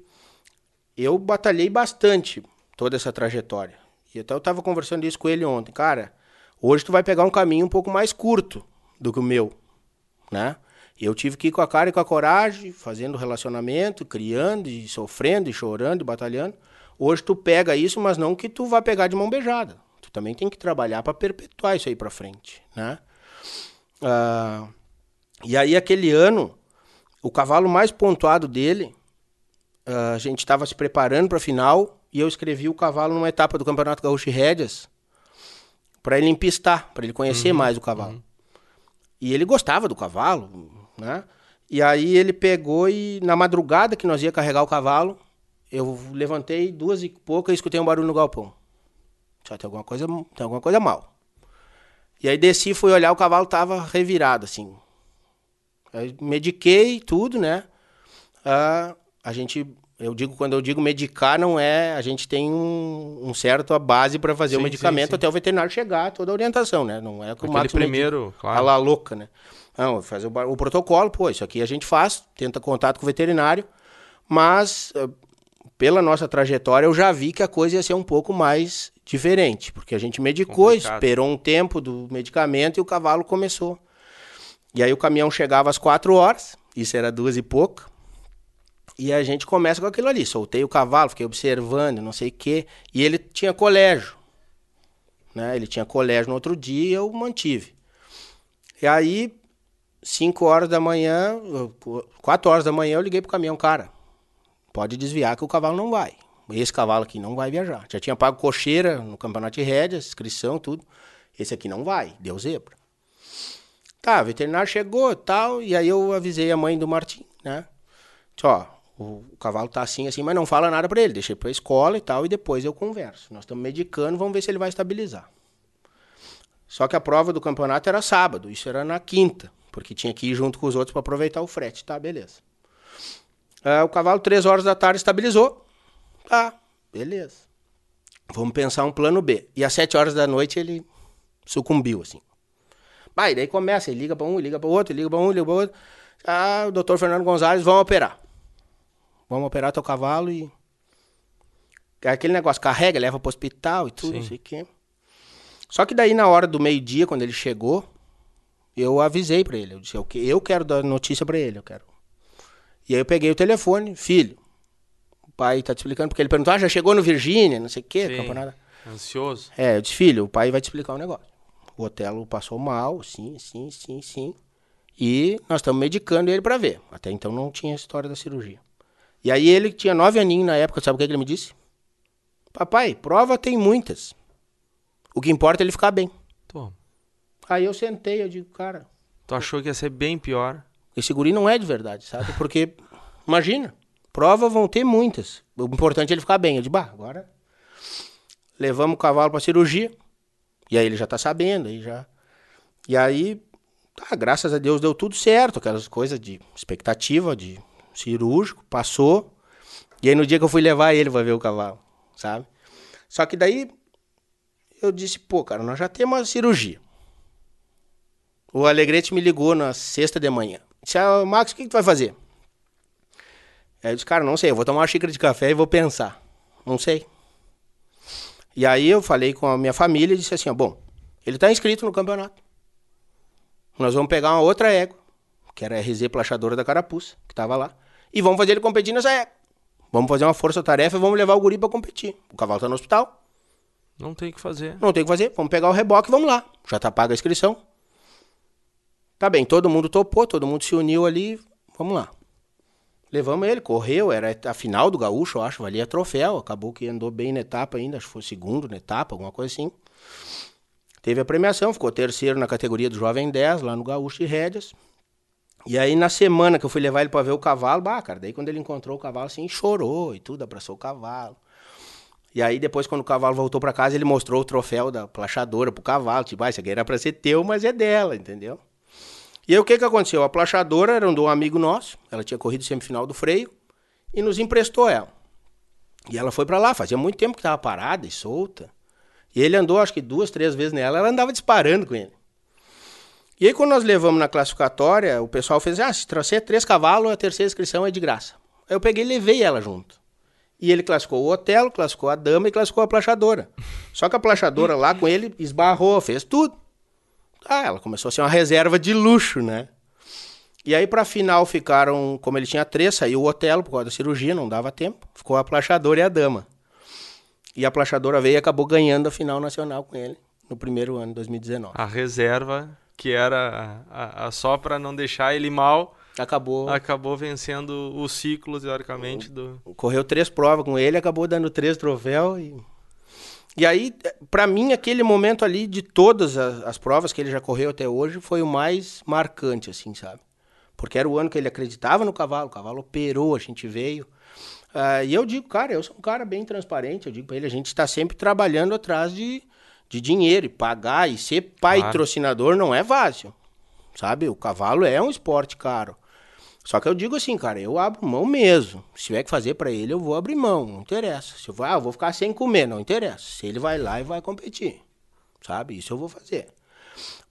Eu batalhei bastante toda essa trajetória. E até eu tava conversando isso com ele ontem. Cara, hoje tu vai pegar um caminho um pouco mais curto do que o meu, né? Eu tive que ir com a cara e com a coragem, fazendo relacionamento, criando, e sofrendo, e chorando, e batalhando. Hoje tu pega isso, mas não que tu vá pegar de mão beijada. Tu também tem que trabalhar para perpetuar isso aí para frente, né? Ah, e aí aquele ano, o cavalo mais pontuado dele, ah, a gente estava se preparando para a final e eu escrevi o cavalo numa etapa do Campeonato Gaúcho de Rédeas para ele empistar, para ele conhecer mais o cavalo. E ele gostava do cavalo, né? E aí ele pegou e na madrugada que nós ia carregar o cavalo, eu levantei duas e pouca e escutei um barulho no galpão. Só tem alguma coisa, tem alguma coisa mal. E aí desci, fui olhar, o cavalo tava revirado, assim. Mediquei tudo, né? Ah, a gente, eu digo, quando eu digo medicar, não é. A gente tem um, um certo a base para fazer sim, o medicamento sim, sim. até o veterinário chegar, toda a orientação, né? Não é com o primeiro, medica, claro. A lá louca, né? Não, fazer o, o, protocolo, pô, isso aqui a gente faz, tenta contato com o veterinário, mas ah, pela nossa trajetória eu já vi que a coisa ia ser um pouco mais diferente, porque a gente medicou, Complicado. esperou um tempo do medicamento e o cavalo começou. E aí o caminhão chegava às quatro horas, isso era duas e pouca, e a gente começa com aquilo ali. Soltei o cavalo, fiquei observando, não sei o quê, e ele tinha colégio. Né? Ele tinha colégio no outro dia, eu mantive. E aí, cinco horas da manhã, quatro horas da manhã, eu liguei pro caminhão, cara, pode desviar que o cavalo não vai. Esse cavalo aqui não vai viajar. Já tinha pago cocheira no campeonato de rédeas, inscrição, tudo. Esse aqui não vai, deu zebra. Tá, o veterinário chegou tal, e aí eu avisei a mãe do Martim, né? Ó, o, cavalo tá assim, assim, mas não fala nada para ele. Deixei pra escola e tal, e depois eu converso. Nós estamos medicando, vamos ver se ele vai estabilizar. Só que a prova do campeonato era sábado, isso era na quinta, porque tinha que ir junto com os outros para aproveitar o frete, tá? Beleza. Uh, o cavalo, três horas da tarde, estabilizou. Tá, beleza. Vamos pensar um plano B. E às sete horas da noite ele sucumbiu, assim. Vai, daí começa, ele liga para um, liga para outro, liga para um, liga para outro. Ah, o doutor Fernando Gonzalez, vamos operar. Vamos operar teu cavalo e. É aquele negócio, carrega, leva pro hospital e tudo, Sim. não sei o quê. Só que daí, na hora do meio-dia, quando ele chegou, eu avisei para ele. Eu disse, eu quero dar notícia para ele, eu quero e aí eu peguei o telefone, filho, o pai tá te explicando, porque ele perguntou, ah, já chegou no Virgínia, não sei o quê, campeonato. Ansioso. É, eu disse, filho, o pai vai te explicar um negócio. O Otelo passou mal, sim, sim, sim, sim. E nós estamos medicando ele para ver. Até então não tinha história da cirurgia. E aí ele tinha nove aninhos na época, sabe o que ele me disse? Papai, prova tem muitas. O que importa é ele ficar bem. Tô. Aí eu sentei, eu digo, cara. Tu achou que ia ser bem pior? Esse guri não é de verdade, sabe? Porque, imagina, prova vão ter muitas. O importante é ele ficar bem. Eu disse, bah, agora levamos o cavalo para cirurgia. E aí ele já tá sabendo, aí já. E aí, tá, graças a Deus deu tudo certo, aquelas coisas de expectativa, de cirúrgico, passou. E aí no dia que eu fui levar ele para ver o cavalo, sabe? Só que daí eu disse, pô, cara, nós já temos a cirurgia. O Alegrete me ligou na sexta de manhã. Disse, ah, Max, o que, que tu vai fazer? Aí eu disse, cara, não sei, eu vou tomar uma xícara de café e vou pensar. Não sei. E aí eu falei com a minha família e disse assim, ó, bom, ele está inscrito no campeonato. Nós vamos pegar uma outra égua, que era a RZ Plachadora da Carapuça, que estava lá, e vamos fazer ele competir nessa égua. Vamos fazer uma força-tarefa e vamos levar o guri para competir. O cavalo está no hospital. Não tem o que fazer. Não tem o que fazer. Vamos pegar o reboque e vamos lá. Já tá paga a inscrição. Tá bem, todo mundo topou, todo mundo se uniu ali, vamos lá. Levamos ele, correu, era a final do gaúcho, eu acho, valia troféu. Acabou que andou bem na etapa ainda, acho que foi segundo na etapa, alguma coisa assim. Teve a premiação, ficou terceiro na categoria do Jovem 10, lá no Gaúcho de Rédeas. E aí, na semana que eu fui levar ele para ver o cavalo, bah, cara, daí quando ele encontrou o cavalo, assim, chorou e tudo, abraçou o cavalo. E aí, depois, quando o cavalo voltou para casa, ele mostrou o troféu da plachadora pro cavalo. Tipo, ah, isso aqui era pra ser teu, mas é dela, entendeu? E aí o que que aconteceu? A plachadora era de um amigo nosso, ela tinha corrido semifinal do freio e nos emprestou ela. E ela foi para lá, fazia muito tempo que estava parada e solta. E ele andou acho que duas, três vezes nela, ela andava disparando com ele. E aí quando nós levamos na classificatória, o pessoal fez, ah, se trouxer três cavalos, a terceira inscrição é de graça. Aí eu peguei e levei ela junto. E ele classificou o Otelo, classificou a dama e classificou a plachadora. Só que a plachadora lá com ele esbarrou, fez tudo. Ah, ela começou a ser uma reserva de luxo, né? E aí, pra final, ficaram, como ele tinha três, saiu o Otelo por causa da cirurgia, não dava tempo. Ficou a plachadora e a dama. E a plachadora veio e acabou ganhando a final nacional com ele no primeiro ano, 2019. A reserva, que era a, a, a só para não deixar ele mal, acabou acabou vencendo o ciclo, teoricamente, do... Correu três provas com ele, acabou dando três troféus e e aí, para mim, aquele momento ali de todas as, as, provas que ele já correu até hoje foi o mais marcante, assim, sabe? Porque era o ano que ele acreditava no cavalo, o cavalo operou, a gente veio. Uh, e eu digo, cara, eu sou um cara bem transparente. Eu digo pra ele, a gente está sempre trabalhando atrás de, de dinheiro e pagar. E ser patrocinador claro. não é fácil. Sabe? O cavalo é um esporte caro. Só que eu digo assim, cara, eu abro mão mesmo. Se tiver que fazer para ele, eu vou abrir mão. Não interessa. Se eu vou, ah, eu vou ficar sem comer, não interessa. Se ele vai lá e vai competir. Sabe? Isso eu vou fazer.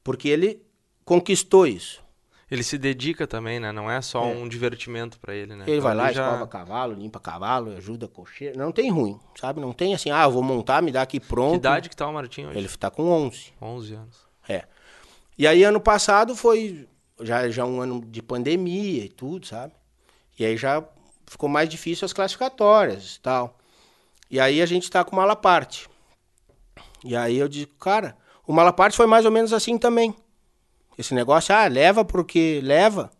Porque ele conquistou isso. Ele se dedica também, né? Não é só é. um divertimento para ele, né? Ele então, vai lá, já... escova cavalo, limpa cavalo, ajuda a cocheira. Não tem ruim, sabe? Não tem assim, ah, eu vou montar, me dá aqui pronto. Que idade que tá o Martinho hoje? Ele tá com 11. 11 anos. É. E aí ano passado foi já, já um ano de pandemia e tudo, sabe? E aí já ficou mais difícil as classificatórias e tal. E aí a gente tá com o Malaparte. E aí eu digo, cara, o Malaparte foi mais ou menos assim também. Esse negócio, ah, leva porque leva.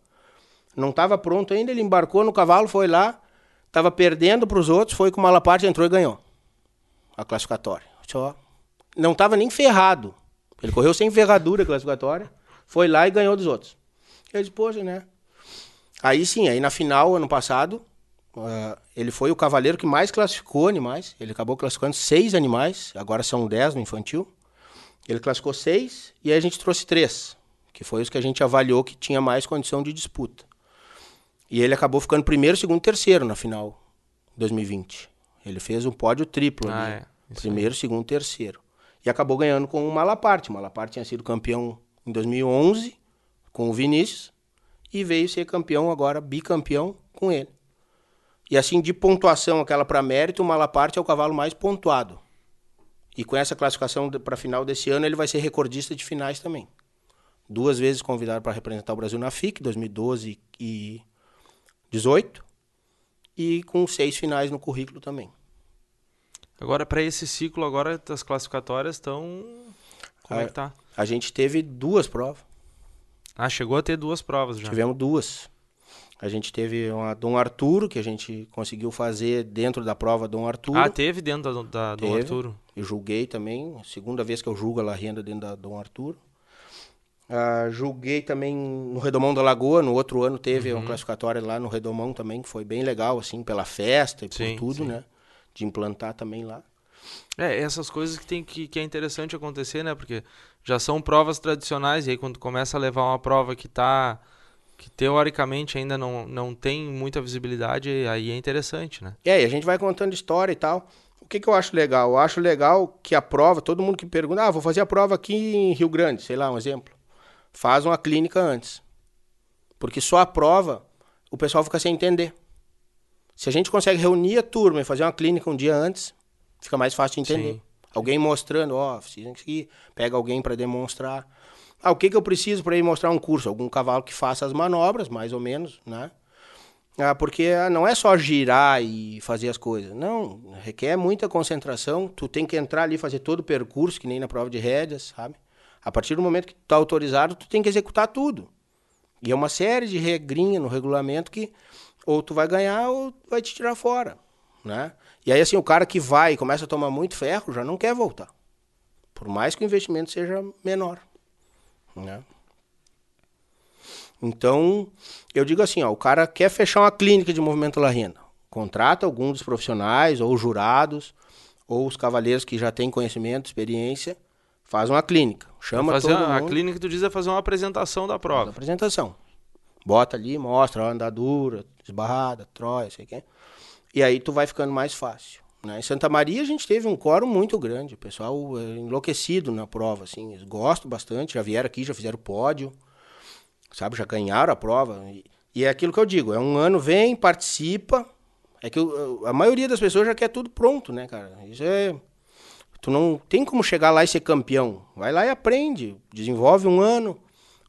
Não estava pronto ainda, ele embarcou no cavalo, foi lá, estava perdendo para os outros, foi com o Malaparte, entrou e ganhou a classificatória. Só. Não estava nem ferrado. Ele correu sem ferradura a classificatória, foi lá e ganhou dos outros. Eu disse, poxa, né? Aí sim, aí na final, ano passado, uh, ele foi o cavaleiro que mais classificou animais. Ele acabou classificando seis animais, agora são dez no infantil. Ele classificou seis e aí a gente trouxe três que foi os que a gente avaliou que tinha mais condição de disputa. E ele acabou ficando primeiro, segundo, terceiro na final 2020. Ele fez um pódio triplo ah, ali. É. Primeiro, segundo, terceiro. E acabou ganhando com o Malaparte. O Malaparte tinha sido campeão em 2011 com o Vinícius e veio ser campeão agora, bicampeão com ele. E assim, de pontuação, aquela para mérito, o Malaparte é o cavalo mais pontuado. E com essa classificação para final desse ano, ele vai ser recordista de finais também duas vezes convidado para representar o Brasil na FIC, 2012 e 18, e com seis finais no currículo também. Agora, para esse ciclo, agora as classificatórias estão. Como a, é que tá? A gente teve duas provas. Ah, chegou a ter duas provas já. Tivemos duas. A gente teve uma Dom Arturo, que a gente conseguiu fazer dentro da prova Dom Arturo. Ah, teve dentro da, da Dom Arturo? Eu julguei também, segunda vez que eu julgo a La Renda dentro da Dom Arturo. Uh, julguei também no Redomão da Lagoa, no outro ano teve uhum. uma classificatória lá no Redomão também, que foi bem legal, assim, pela festa e sim, por tudo, sim. né? De implantar também lá. É, essas coisas que, tem que, que é interessante acontecer, né? Porque já são provas tradicionais, e aí quando começa a levar uma prova que tá. que teoricamente ainda não, não tem muita visibilidade, aí é interessante, né? É, e a gente vai contando história e tal. O que, que eu acho legal? Eu acho legal que a prova, todo mundo que pergunta, ah, vou fazer a prova aqui em Rio Grande, sei lá, um exemplo faz uma clínica antes. Porque só a prova, o pessoal fica sem entender. Se a gente consegue reunir a turma e fazer uma clínica um dia antes, fica mais fácil de entender. Sim. Alguém mostrando, ó, oh, que pega alguém para demonstrar. Ah, o que, que eu preciso para ir mostrar um curso? Algum cavalo que faça as manobras, mais ou menos, né? Ah, porque ah, não é só girar e fazer as coisas. Não, requer muita concentração. Tu tem que entrar ali e fazer todo o percurso, que nem na prova de rédeas, sabe? A partir do momento que tu está autorizado, tu tem que executar tudo. E é uma série de regrinhas no regulamento que ou tu vai ganhar ou vai te tirar fora, né? E aí assim, o cara que vai e começa a tomar muito ferro já não quer voltar. Por mais que o investimento seja menor, né? Então, eu digo assim, ó, o cara quer fechar uma clínica de movimento La Renda, contrata algum dos profissionais ou jurados ou os cavaleiros que já têm conhecimento, experiência, faz uma clínica. Chama fazer todo a, mundo. A clínica, tu diz, é fazer uma apresentação da prova. Faz apresentação. Bota ali, mostra a andadura, esbarrada, tróia, sei o quê. E aí tu vai ficando mais fácil. Né? Em Santa Maria a gente teve um quórum muito grande, o pessoal é, enlouquecido na prova, assim, eles gostam bastante, já vieram aqui, já fizeram pódio, sabe, já ganharam a prova. E, e é aquilo que eu digo, é um ano, vem, participa, é que a maioria das pessoas já quer tudo pronto, né, cara? Isso é Tu não tem como chegar lá e ser campeão. Vai lá e aprende, desenvolve um ano,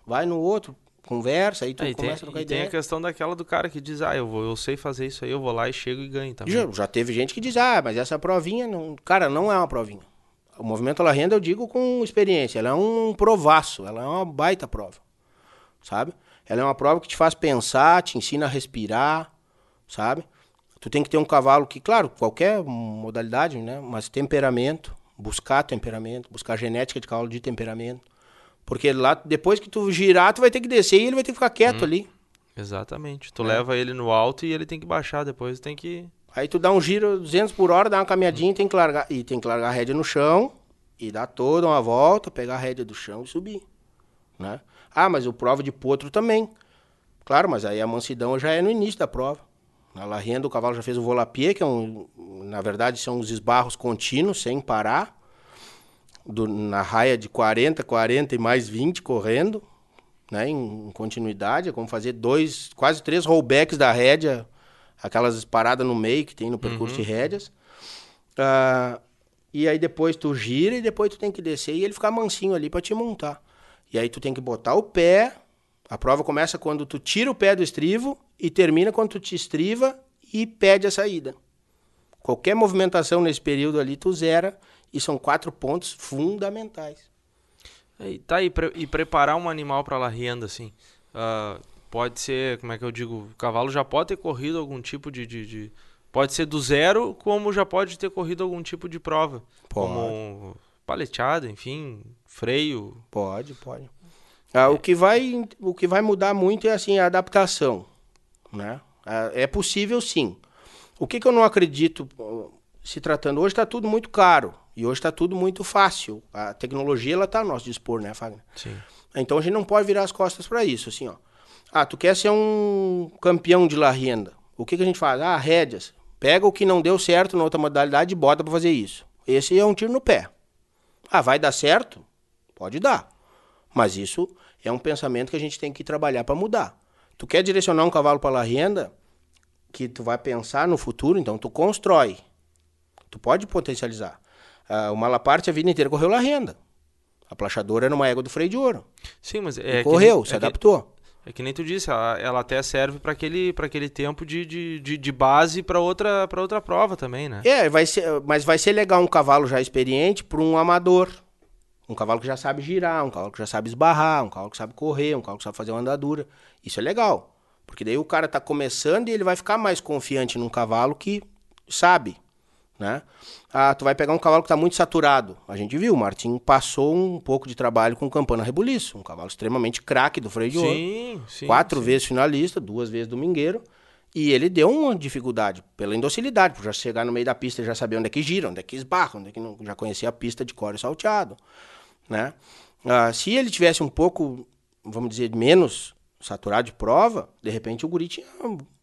vai no outro, conversa, aí tu aí começa tem, a trocar ideia. Tem a questão daquela do cara que diz, ah, eu, vou, eu sei fazer isso aí, eu vou lá e chego e ganho também. Já, já teve gente que diz, ah, mas essa provinha, não... cara, não é uma provinha. O movimento La Renda eu digo com experiência, ela é um provaço, ela é uma baita prova, sabe? Ela é uma prova que te faz pensar, te ensina a respirar, sabe? Tu tem que ter um cavalo que, claro, qualquer modalidade, né? Mas temperamento, buscar temperamento, buscar genética de cavalo de temperamento. Porque lá, depois que tu girar, tu vai ter que descer e ele vai ter que ficar quieto hum, ali. Exatamente. Tu é. leva ele no alto e ele tem que baixar depois, tem que Aí tu dá um giro 200 por hora, dá uma caminhadinha e tem que largar, e tem que largar a rédea no chão e dar toda uma volta, pegar a rédea do chão e subir, né? Ah, mas o prova de potro também. Claro, mas aí a mansidão já é no início da prova. Na larrenda o cavalo já fez o volapié, que é um, na verdade são os esbarros contínuos, sem parar. Do, na raia de 40, 40 e mais 20 correndo, né, em, em continuidade, é como fazer dois, quase três rollbacks da rédea aquelas paradas no meio que tem no percurso uhum. de rédeas. Uh, e aí depois tu gira e depois tu tem que descer e ele ficar mansinho ali para te montar. E aí tu tem que botar o pé. A prova começa quando tu tira o pé do estrivo e termina quando tu te estriva e pede a saída. Qualquer movimentação nesse período ali tu zera e são quatro pontos fundamentais. E, tá, e, pre e preparar um animal para a renda, assim. Uh, pode ser, como é que eu digo, o cavalo já pode ter corrido algum tipo de, de, de, Pode ser do zero, como já pode ter corrido algum tipo de prova. Pode. Como paleteada, enfim, freio. Pode, pode. Ah, é. o, que vai, o que vai mudar muito é assim, a adaptação. Né? Ah, é possível sim. O que, que eu não acredito se tratando? Hoje está tudo muito caro. E hoje está tudo muito fácil. A tecnologia ela está a nosso dispor, né, Fagner? Sim. Então a gente não pode virar as costas para isso. Assim, ó. Ah, tu quer ser um campeão de la renda. O que, que a gente faz? Ah, rédeas. Pega o que não deu certo na outra modalidade e bota para fazer isso. Esse é um tiro no pé. Ah, vai dar certo? Pode dar. Mas isso é um pensamento que a gente tem que trabalhar para mudar. Tu quer direcionar um cavalo para la renda, que tu vai pensar no futuro, então tu constrói. Tu pode potencializar. Ah, o Malaparte a vida inteira correu la renda. A plachadora era uma égua do freio de ouro. Sim, mas é. correu, se é adaptou. É que nem tu disse, ela, ela até serve para aquele, aquele tempo de, de, de, de base para outra, outra prova também, né? É, vai ser, mas vai ser legal um cavalo já experiente para um amador. Um cavalo que já sabe girar, um cavalo que já sabe esbarrar, um cavalo que sabe correr, um cavalo que sabe fazer uma andadura. Isso é legal. Porque daí o cara tá começando e ele vai ficar mais confiante num cavalo que sabe né? Ah, tu vai pegar um cavalo que está muito saturado. A gente viu, o Martin passou um pouco de trabalho com o Campana Rebuliço, um cavalo extremamente craque do freio de ouro. Sim, sim. Quatro sim. vezes finalista, duas vezes domingueiro. E ele deu uma dificuldade pela indocilidade, por já chegar no meio da pista e já saber onde é que gira, onde é que esbarra, onde é que não, já conhecia a pista de core salteado, né? Ah, se ele tivesse um pouco, vamos dizer, menos saturado de prova, de repente o guri tinha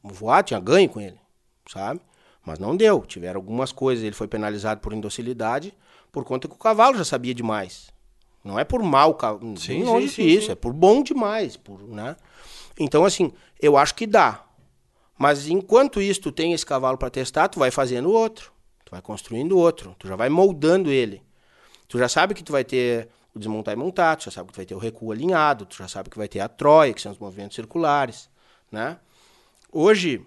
voado, tinha ganho com ele, sabe? Mas não deu. Tiveram algumas coisas. Ele foi penalizado por indocilidade por conta que o cavalo já sabia demais. Não é por mal, sim, longe sim, disso, sim. é por bom demais, por, né? Então assim, eu acho que dá. Mas enquanto isso tu tem esse cavalo para testar, tu vai fazendo outro, tu vai construindo outro, tu já vai moldando ele. Tu já sabe que tu vai ter o desmontar e montar, tu já sabe que tu vai ter o recuo alinhado, tu já sabe que vai ter a troia, que são os movimentos circulares, né? Hoje,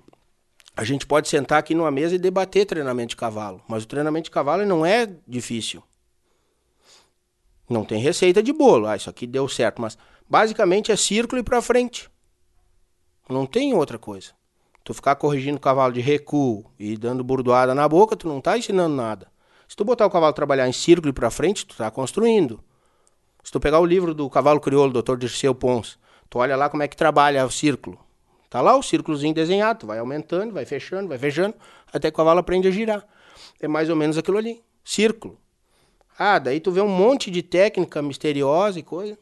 a gente pode sentar aqui numa mesa e debater treinamento de cavalo, mas o treinamento de cavalo não é difícil. Não tem receita de bolo. Ah, isso aqui deu certo, mas basicamente é círculo e para frente. Não tem outra coisa. Tu ficar corrigindo o cavalo de recuo e dando burdoada na boca, tu não tá ensinando nada. Se tu botar o cavalo trabalhar em círculo e para frente, tu tá construindo. Se tu pegar o livro do cavalo crioulo, Dr. Dirceu Pons, tu olha lá como é que trabalha o círculo. Tá lá o círculozinho desenhado, vai aumentando, vai fechando, vai fechando, até que o cavalo aprende a girar. É mais ou menos aquilo ali, círculo. Ah, daí tu vê um monte de técnica misteriosa e coisa.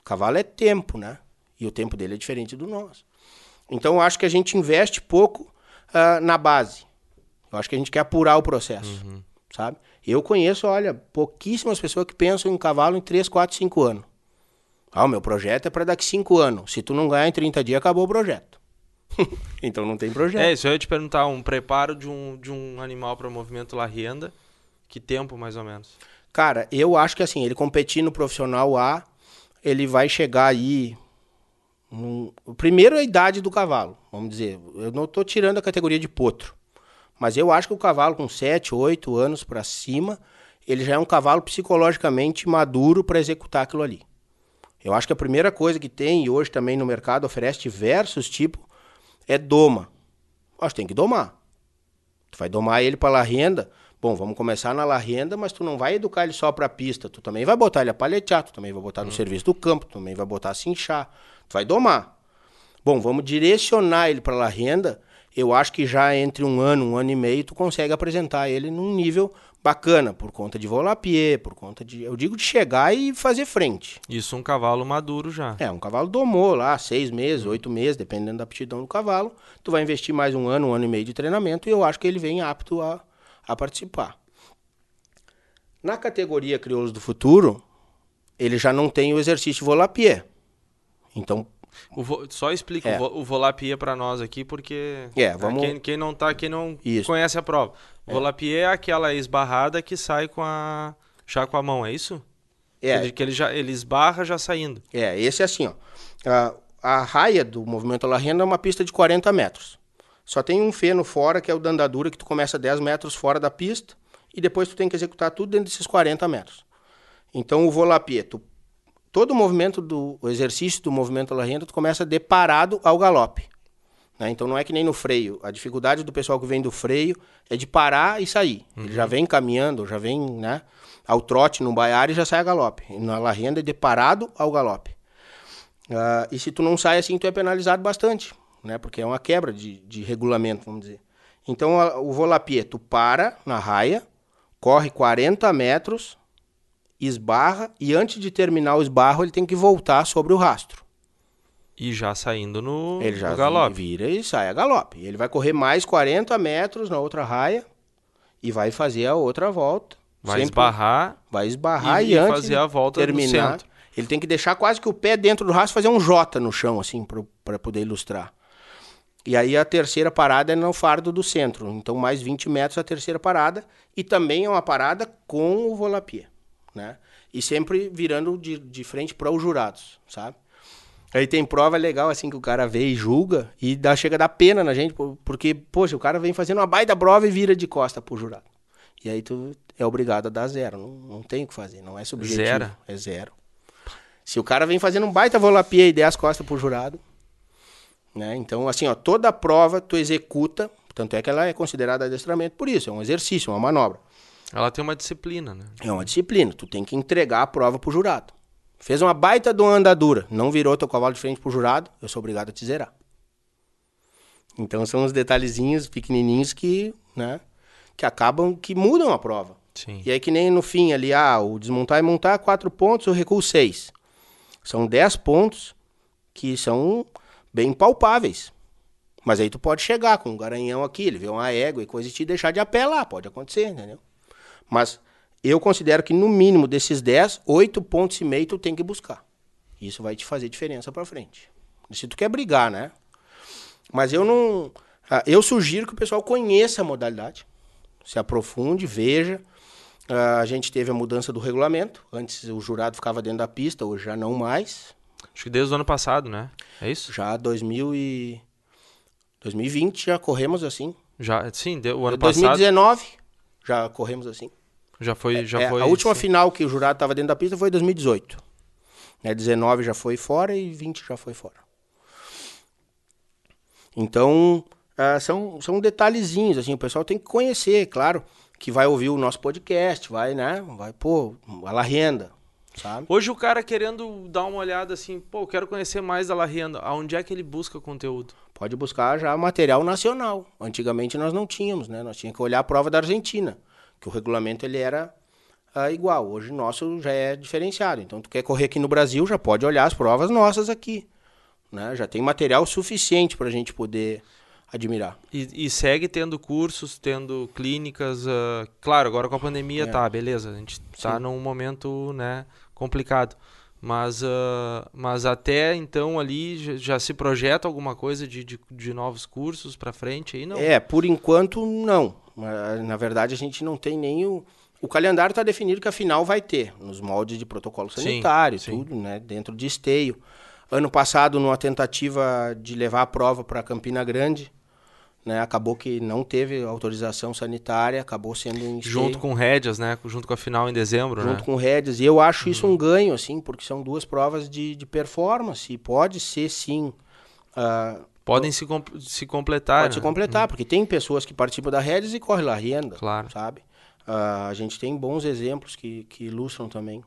O cavalo é tempo, né? E o tempo dele é diferente do nosso. Então eu acho que a gente investe pouco uh, na base. Eu acho que a gente quer apurar o processo, uhum. sabe? Eu conheço, olha, pouquíssimas pessoas que pensam em cavalo em 3, 4, 5 anos. Ah, o meu projeto é para daqui cinco anos. Se tu não ganhar em 30 dias, acabou o projeto. *laughs* então não tem projeto. É, isso eu ia te perguntar, um preparo de um, de um animal para movimento lá renda, que tempo mais ou menos? Cara, eu acho que assim, ele competir no profissional A, ele vai chegar aí. Num... Primeiro a idade do cavalo, vamos dizer. Eu não estou tirando a categoria de potro. Mas eu acho que o cavalo com 7, 8 anos para cima, ele já é um cavalo psicologicamente maduro para executar aquilo ali. Eu acho que a primeira coisa que tem, e hoje também no mercado oferece diversos tipos, é doma. Acho que tem que domar. Tu vai domar ele para la renda. Bom, vamos começar na la renda, mas tu não vai educar ele só para pista. Tu também vai botar ele a paletear, tu também vai botar no hum. serviço do campo, tu também vai botar a cinchar. Tu vai domar. Bom, vamos direcionar ele para la renda. eu acho que já entre um ano, um ano e meio, tu consegue apresentar ele num nível bacana, por conta de volapié, por conta de, eu digo, de chegar e fazer frente. Isso um cavalo maduro já. É, um cavalo domou lá, seis meses, oito meses, dependendo da aptidão do cavalo. Tu vai investir mais um ano, um ano e meio de treinamento e eu acho que ele vem apto a, a participar. Na categoria Crioulos do Futuro, ele já não tem o exercício volapié. Então, vo- Só explica É. o, vo- o Volapié para nós aqui, porque É, vamos- quem, quem não tá, quem não Isso. conhece a prova. Volapié é aquela esbarrada que sai com a já com a mão, é isso? é, Ele, que ele já ele esbarra já saindo. É, esse é assim, ó. A, a raia do movimento La Renda é uma pista de 40 metros. Só tem um feno fora, que é o da andadura, que tu começa 10 metros fora da pista e depois tu tem que executar tudo dentro desses 40 metros. Então o volapié, tu, todo o movimento do o exercício do movimento La Renda, tu começa de parado ao galope. Né? Então não é que nem no freio. A dificuldade do pessoal que vem do freio é de parar e sair. Ele já vem caminhando, já vem né, ao trote no baiar e já sai a galope. E na La Renda é de parado ao galope. Ah, e se tu não sai assim, tu é penalizado bastante, né? Porque é uma quebra de, de regulamento, vamos dizer. Então, a- o volapié, tu para na raia, corre 40 metros, esbarra, e antes de terminar o esbarro, ele tem que voltar sobre o rastro. E já saindo no, Ele já no galope. vira e sai a galope. Ele vai correr mais 40 metros na outra raia e vai fazer a outra volta. Vai Sempre esbarrar Vai esbarrar e- e, antes fazer a volta terminar, centro. ele tem que deixar quase que o pé dentro do rastro, fazer um J no chão, assim, para poder ilustrar. E aí a terceira parada é no fardo do centro. Então, mais 20 metros a terceira parada. E também é uma parada com o volapié, né? E sempre virando de, de frente para os jurados, sabe? Aí tem prova legal, assim, que o cara vê e julga e dá, chega a dar pena na gente, por- porque, poxa, o cara vem fazendo uma baita prova e vira de costa pro jurado. E aí tu é obrigado a dar zero. Não, não tem o que fazer, não é subjetivo. Zero? É zero. Se o cara vem fazendo um baita volapié e der as costas pro jurado, né? Então, assim, ó, toda prova tu executa, tanto é que ela é considerada adestramento por isso, é um exercício, uma manobra. Ela tem uma disciplina, né? É uma disciplina, tu tem que entregar a prova pro jurado. Fez uma baita de uma andadura, não virou teu cavalo de frente pro jurado, eu sou obrigado a te zerar. Então são os detalhezinhos pequenininhos que, né, que acabam, que mudam a prova. Sim. E aí que nem no fim ali, ah, o desmontar e montar, quatro pontos, eu recuo seis. São dez pontos que são bem palpáveis. Mas aí tu pode chegar com um garanhão aqui, ele vê uma égua e coisa e te deixar de a pé lá, pode acontecer, entendeu? Mas eu considero que no mínimo desses 10, 8 pontos e meio tu tem que buscar. Isso vai te fazer diferença pra frente. Se tu quer brigar, né? Mas eu não. ah, Eu sugiro que o pessoal conheça a modalidade, se aprofunde, veja. Ah, A gente teve a mudança do regulamento. Antes o jurado ficava dentro da pista, hoje já não mais. Acho que desde o ano passado, né? É isso? Já 2000 e 2020 já corremos assim. Já, sim, o ano passado 2019 já corremos assim. Já foi, já É, foi. a última sim. final que o jurado estava dentro da pista foi em 2018. Né, 19 já foi fora e 20 já foi fora. Então, ah, são, são detalhezinhos, assim, o pessoal tem que conhecer, claro, que vai ouvir o nosso podcast, vai, né, vai, pô, a La Renda, sabe? Hoje o cara querendo dar uma olhada assim, pô, eu quero conhecer mais da La Renda. Aonde é que ele busca conteúdo? Pode buscar já material nacional. Antigamente nós não tínhamos, né, nós tínhamos que olhar a prova da Argentina, que o regulamento ele era ah, igual. Hoje o nosso já é diferenciado. Então, tu quer correr aqui no Brasil, já pode olhar as provas nossas aqui. Né? Já tem material suficiente para a gente poder admirar. E, e segue tendo cursos, tendo clínicas. ah, claro, agora com a pandemia É. tá, beleza. A gente tá Sim. num momento, né, complicado. Mas, ah, mas até então ali já, já se projeta alguma coisa de, de, de novos cursos pra frente aí, não? É, por enquanto, não. Mas, Na verdade, a gente não tem nem o. O calendário está definido que a final vai ter, nos moldes de protocolo Sim, sanitário, sim. tudo, né? Dentro de esteio. Ano passado, numa tentativa de levar a prova para Campina Grande, né? Acabou que não teve autorização sanitária, acabou sendo esteio, Junto com rédeas, né? Junto com a final em dezembro, junto né? com redes. E eu acho isso um ganho, assim, porque são duas provas de, de performance. E pode ser, sim. ah, Podem se, com- se completar. Pode se né? completar, porque tem pessoas que participam da Redes e correm lá renda, Claro. sabe? Ah, a gente tem bons exemplos que, que ilustram também.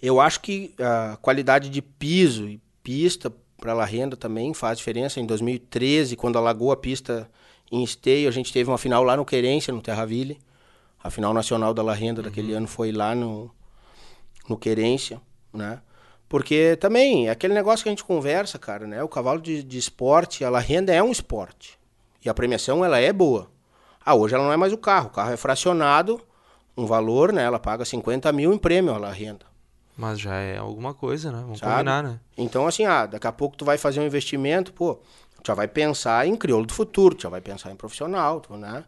Eu acho que a qualidade de piso e pista para La Renda também faz diferença. Em 2013, quando alagou a pista em Esteio, a gente teve uma final lá no Querência, no Terraville. A final nacional da La Renda uhum. daquele ano foi lá no, no Querência, né? Porque também, é aquele negócio que a gente conversa, cara, né? O cavalo de, de esporte, a La Renda é um esporte. E a premiação, ela é boa. Ah, hoje ela não é mais o carro. O carro é fracionado, um valor, né? Ela paga 50 mil em prêmio, a La Renda. Mas já é alguma coisa, né? Vamos Sabe? combinar, né? Então, assim, ah, daqui a pouco tu vai fazer um investimento, pô, tu já vai pensar em crioulo do futuro, tu já vai pensar em profissional, tu, né?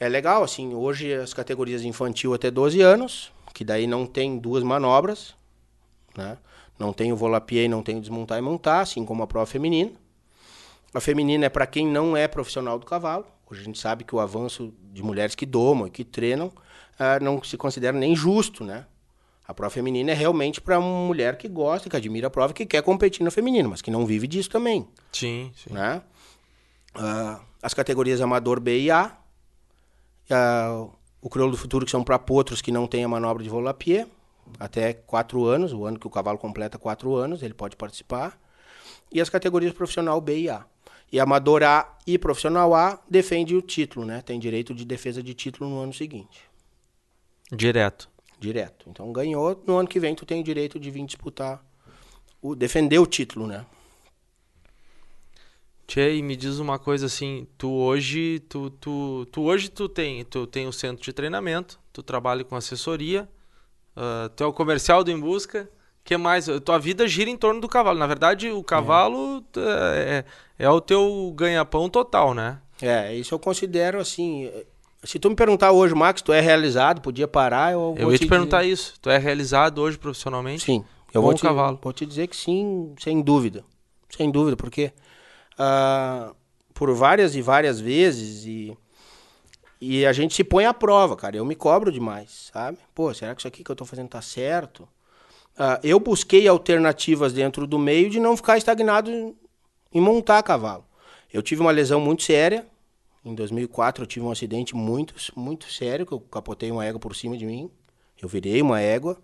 É legal, assim, hoje as categorias infantil até 12 anos, que daí não tem duas manobras, né? Não tem o volapié, não tem o desmontar e montar, assim como a prova feminina. A feminina é para quem não é profissional do cavalo. Hoje a gente sabe que o avanço de mulheres que domam e que treinam uh, não se considera nem justo, né? A prova feminina é realmente para uma mulher que gosta, que admira a prova, que quer competir na feminina, mas que não vive disso também. Sim, sim. Né? Uh, as categorias amador B e A. Uh, o crioulo do futuro, que são para potros que não têm a manobra de volapié. Até quatro anos, o ano que o cavalo completa quatro anos, ele pode participar. E as categorias profissional B e A. E amador A e profissional A defende o título, né? Tem direito de defesa de título no ano seguinte. Direto. Direto. Então ganhou, no ano que vem tu tem o direito de vir disputar, o, defender o título, né? Tchê, e me diz uma coisa assim, tu hoje, tu, tu, tu hoje tu tem, tu tem um centro de treinamento, tu trabalha com assessoria, uh, tu é o comercial do Em Busca, que mais? Tua vida gira em torno do cavalo. Na verdade, o cavalo é, é, é o teu ganha-pão total, né? É, isso eu considero assim, se tu me perguntar hoje, Max, tu é realizado, podia parar, eu Eu ia te, te perguntar dizer... isso. Tu é realizado hoje profissionalmente? Sim. Eu vou te, cavalo. vou te dizer que sim, sem dúvida. Sem dúvida, porque uh, por várias e várias vezes e, e a gente se põe à prova, cara. Eu me cobro demais, sabe? Pô, será que isso aqui que eu tô fazendo tá certo? Uh, eu busquei alternativas dentro do meio de não ficar estagnado em, montar cavalo. Eu tive uma lesão muito séria, em 2004 eu tive um acidente muito, muito sério, que eu capotei uma égua por cima de mim. Eu virei uma égua.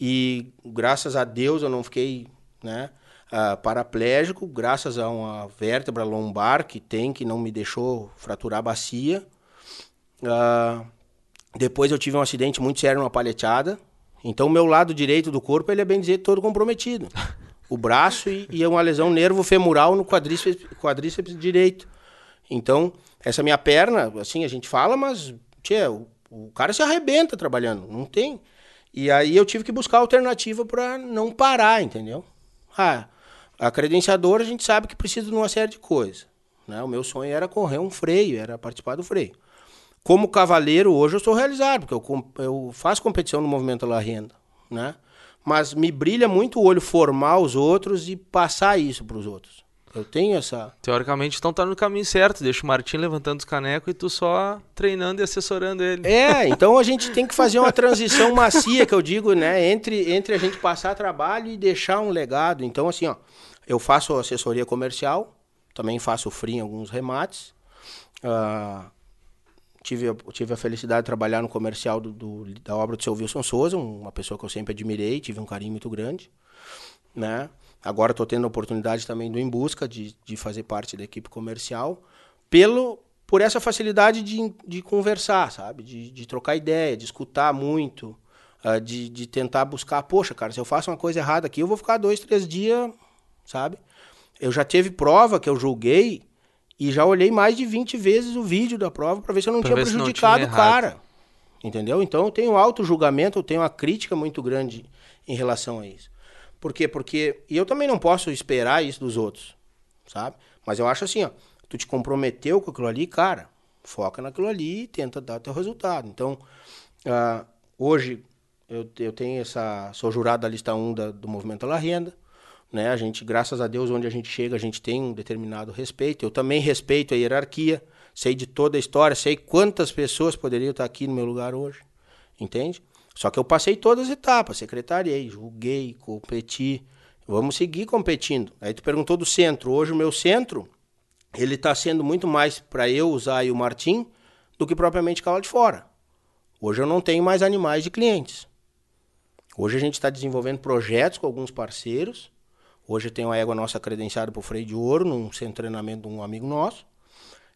E graças a Deus eu não fiquei né, uh, paraplégico, graças a uma vértebra lombar que tem, que não me deixou fraturar a bacia. Uh, depois eu tive um acidente muito sério numa palheteada. Então o meu lado direito do corpo ele é bem dizer todo comprometido. O braço e, e uma lesão nervo femoral no quadríceps, quadríceps direito. Então, essa minha perna, assim, a gente fala, mas, tchê, o, o cara se arrebenta trabalhando, não tem. E aí eu tive que buscar alternativa para não parar, entendeu? Ah, a credenciadora a gente sabe que precisa de uma série de coisas. Né? O meu sonho era correr um freio, era participar do freio. Como cavaleiro, hoje eu sou realizado, porque eu, eu faço competição no movimento La Renda, né? Mas me brilha muito o olho formar os outros e passar isso para os outros. Eu tenho essa. Teoricamente, então tá no caminho certo. Deixa o Martim levantando os canecos e tu só treinando e assessorando ele. É, então a gente tem que fazer uma transição macia, que eu digo, né? Entre, entre a gente passar trabalho e deixar um legado. Então, assim, ó, eu faço assessoria comercial, também faço free em alguns remates. Uh, tive, tive a felicidade de trabalhar no comercial do, do, da obra do seu Wilson Souza, uma pessoa que eu sempre admirei, tive um carinho muito grande, né? Agora estou tendo a oportunidade também do Em Busca de, de fazer parte da equipe comercial, pelo por essa facilidade de, de conversar, sabe? De, de trocar ideia, de escutar muito, uh, de, de tentar buscar. Poxa, cara, se eu faço uma coisa errada aqui, eu vou ficar dois, três dias, sabe? Eu já teve prova que eu julguei e já olhei mais de 20 vezes o vídeo da prova para ver se eu não pra tinha prejudicado o cara. Entendeu? Então eu tenho auto-julgamento, eu tenho uma crítica muito grande em relação a isso. Por quê? Porque. E eu também não posso esperar isso dos outros, sabe? Mas eu acho assim, ó. Tu te comprometeu com aquilo ali, cara, foca naquilo ali e tenta dar teu resultado. Então, uh, hoje eu, eu tenho essa. Sou jurado da lista 1 da, do Movimento La Renda. Né? A gente, graças a Deus, onde a gente chega, a gente tem um determinado respeito. Eu também respeito a hierarquia, sei de toda a história, sei quantas pessoas poderiam estar aqui no meu lugar hoje. Entende? Só que eu passei todas as etapas, secretariei, julguei, competi. Vamos seguir competindo. Aí tu perguntou do centro. Hoje o meu centro, ele está sendo muito mais para eu usar e o Martim do que propriamente cavalo de fora. Hoje eu não tenho mais animais de clientes. Hoje a gente está desenvolvendo projetos com alguns parceiros. Hoje tem uma égua nossa credenciada para o freio de ouro, num centro de treinamento de um amigo nosso.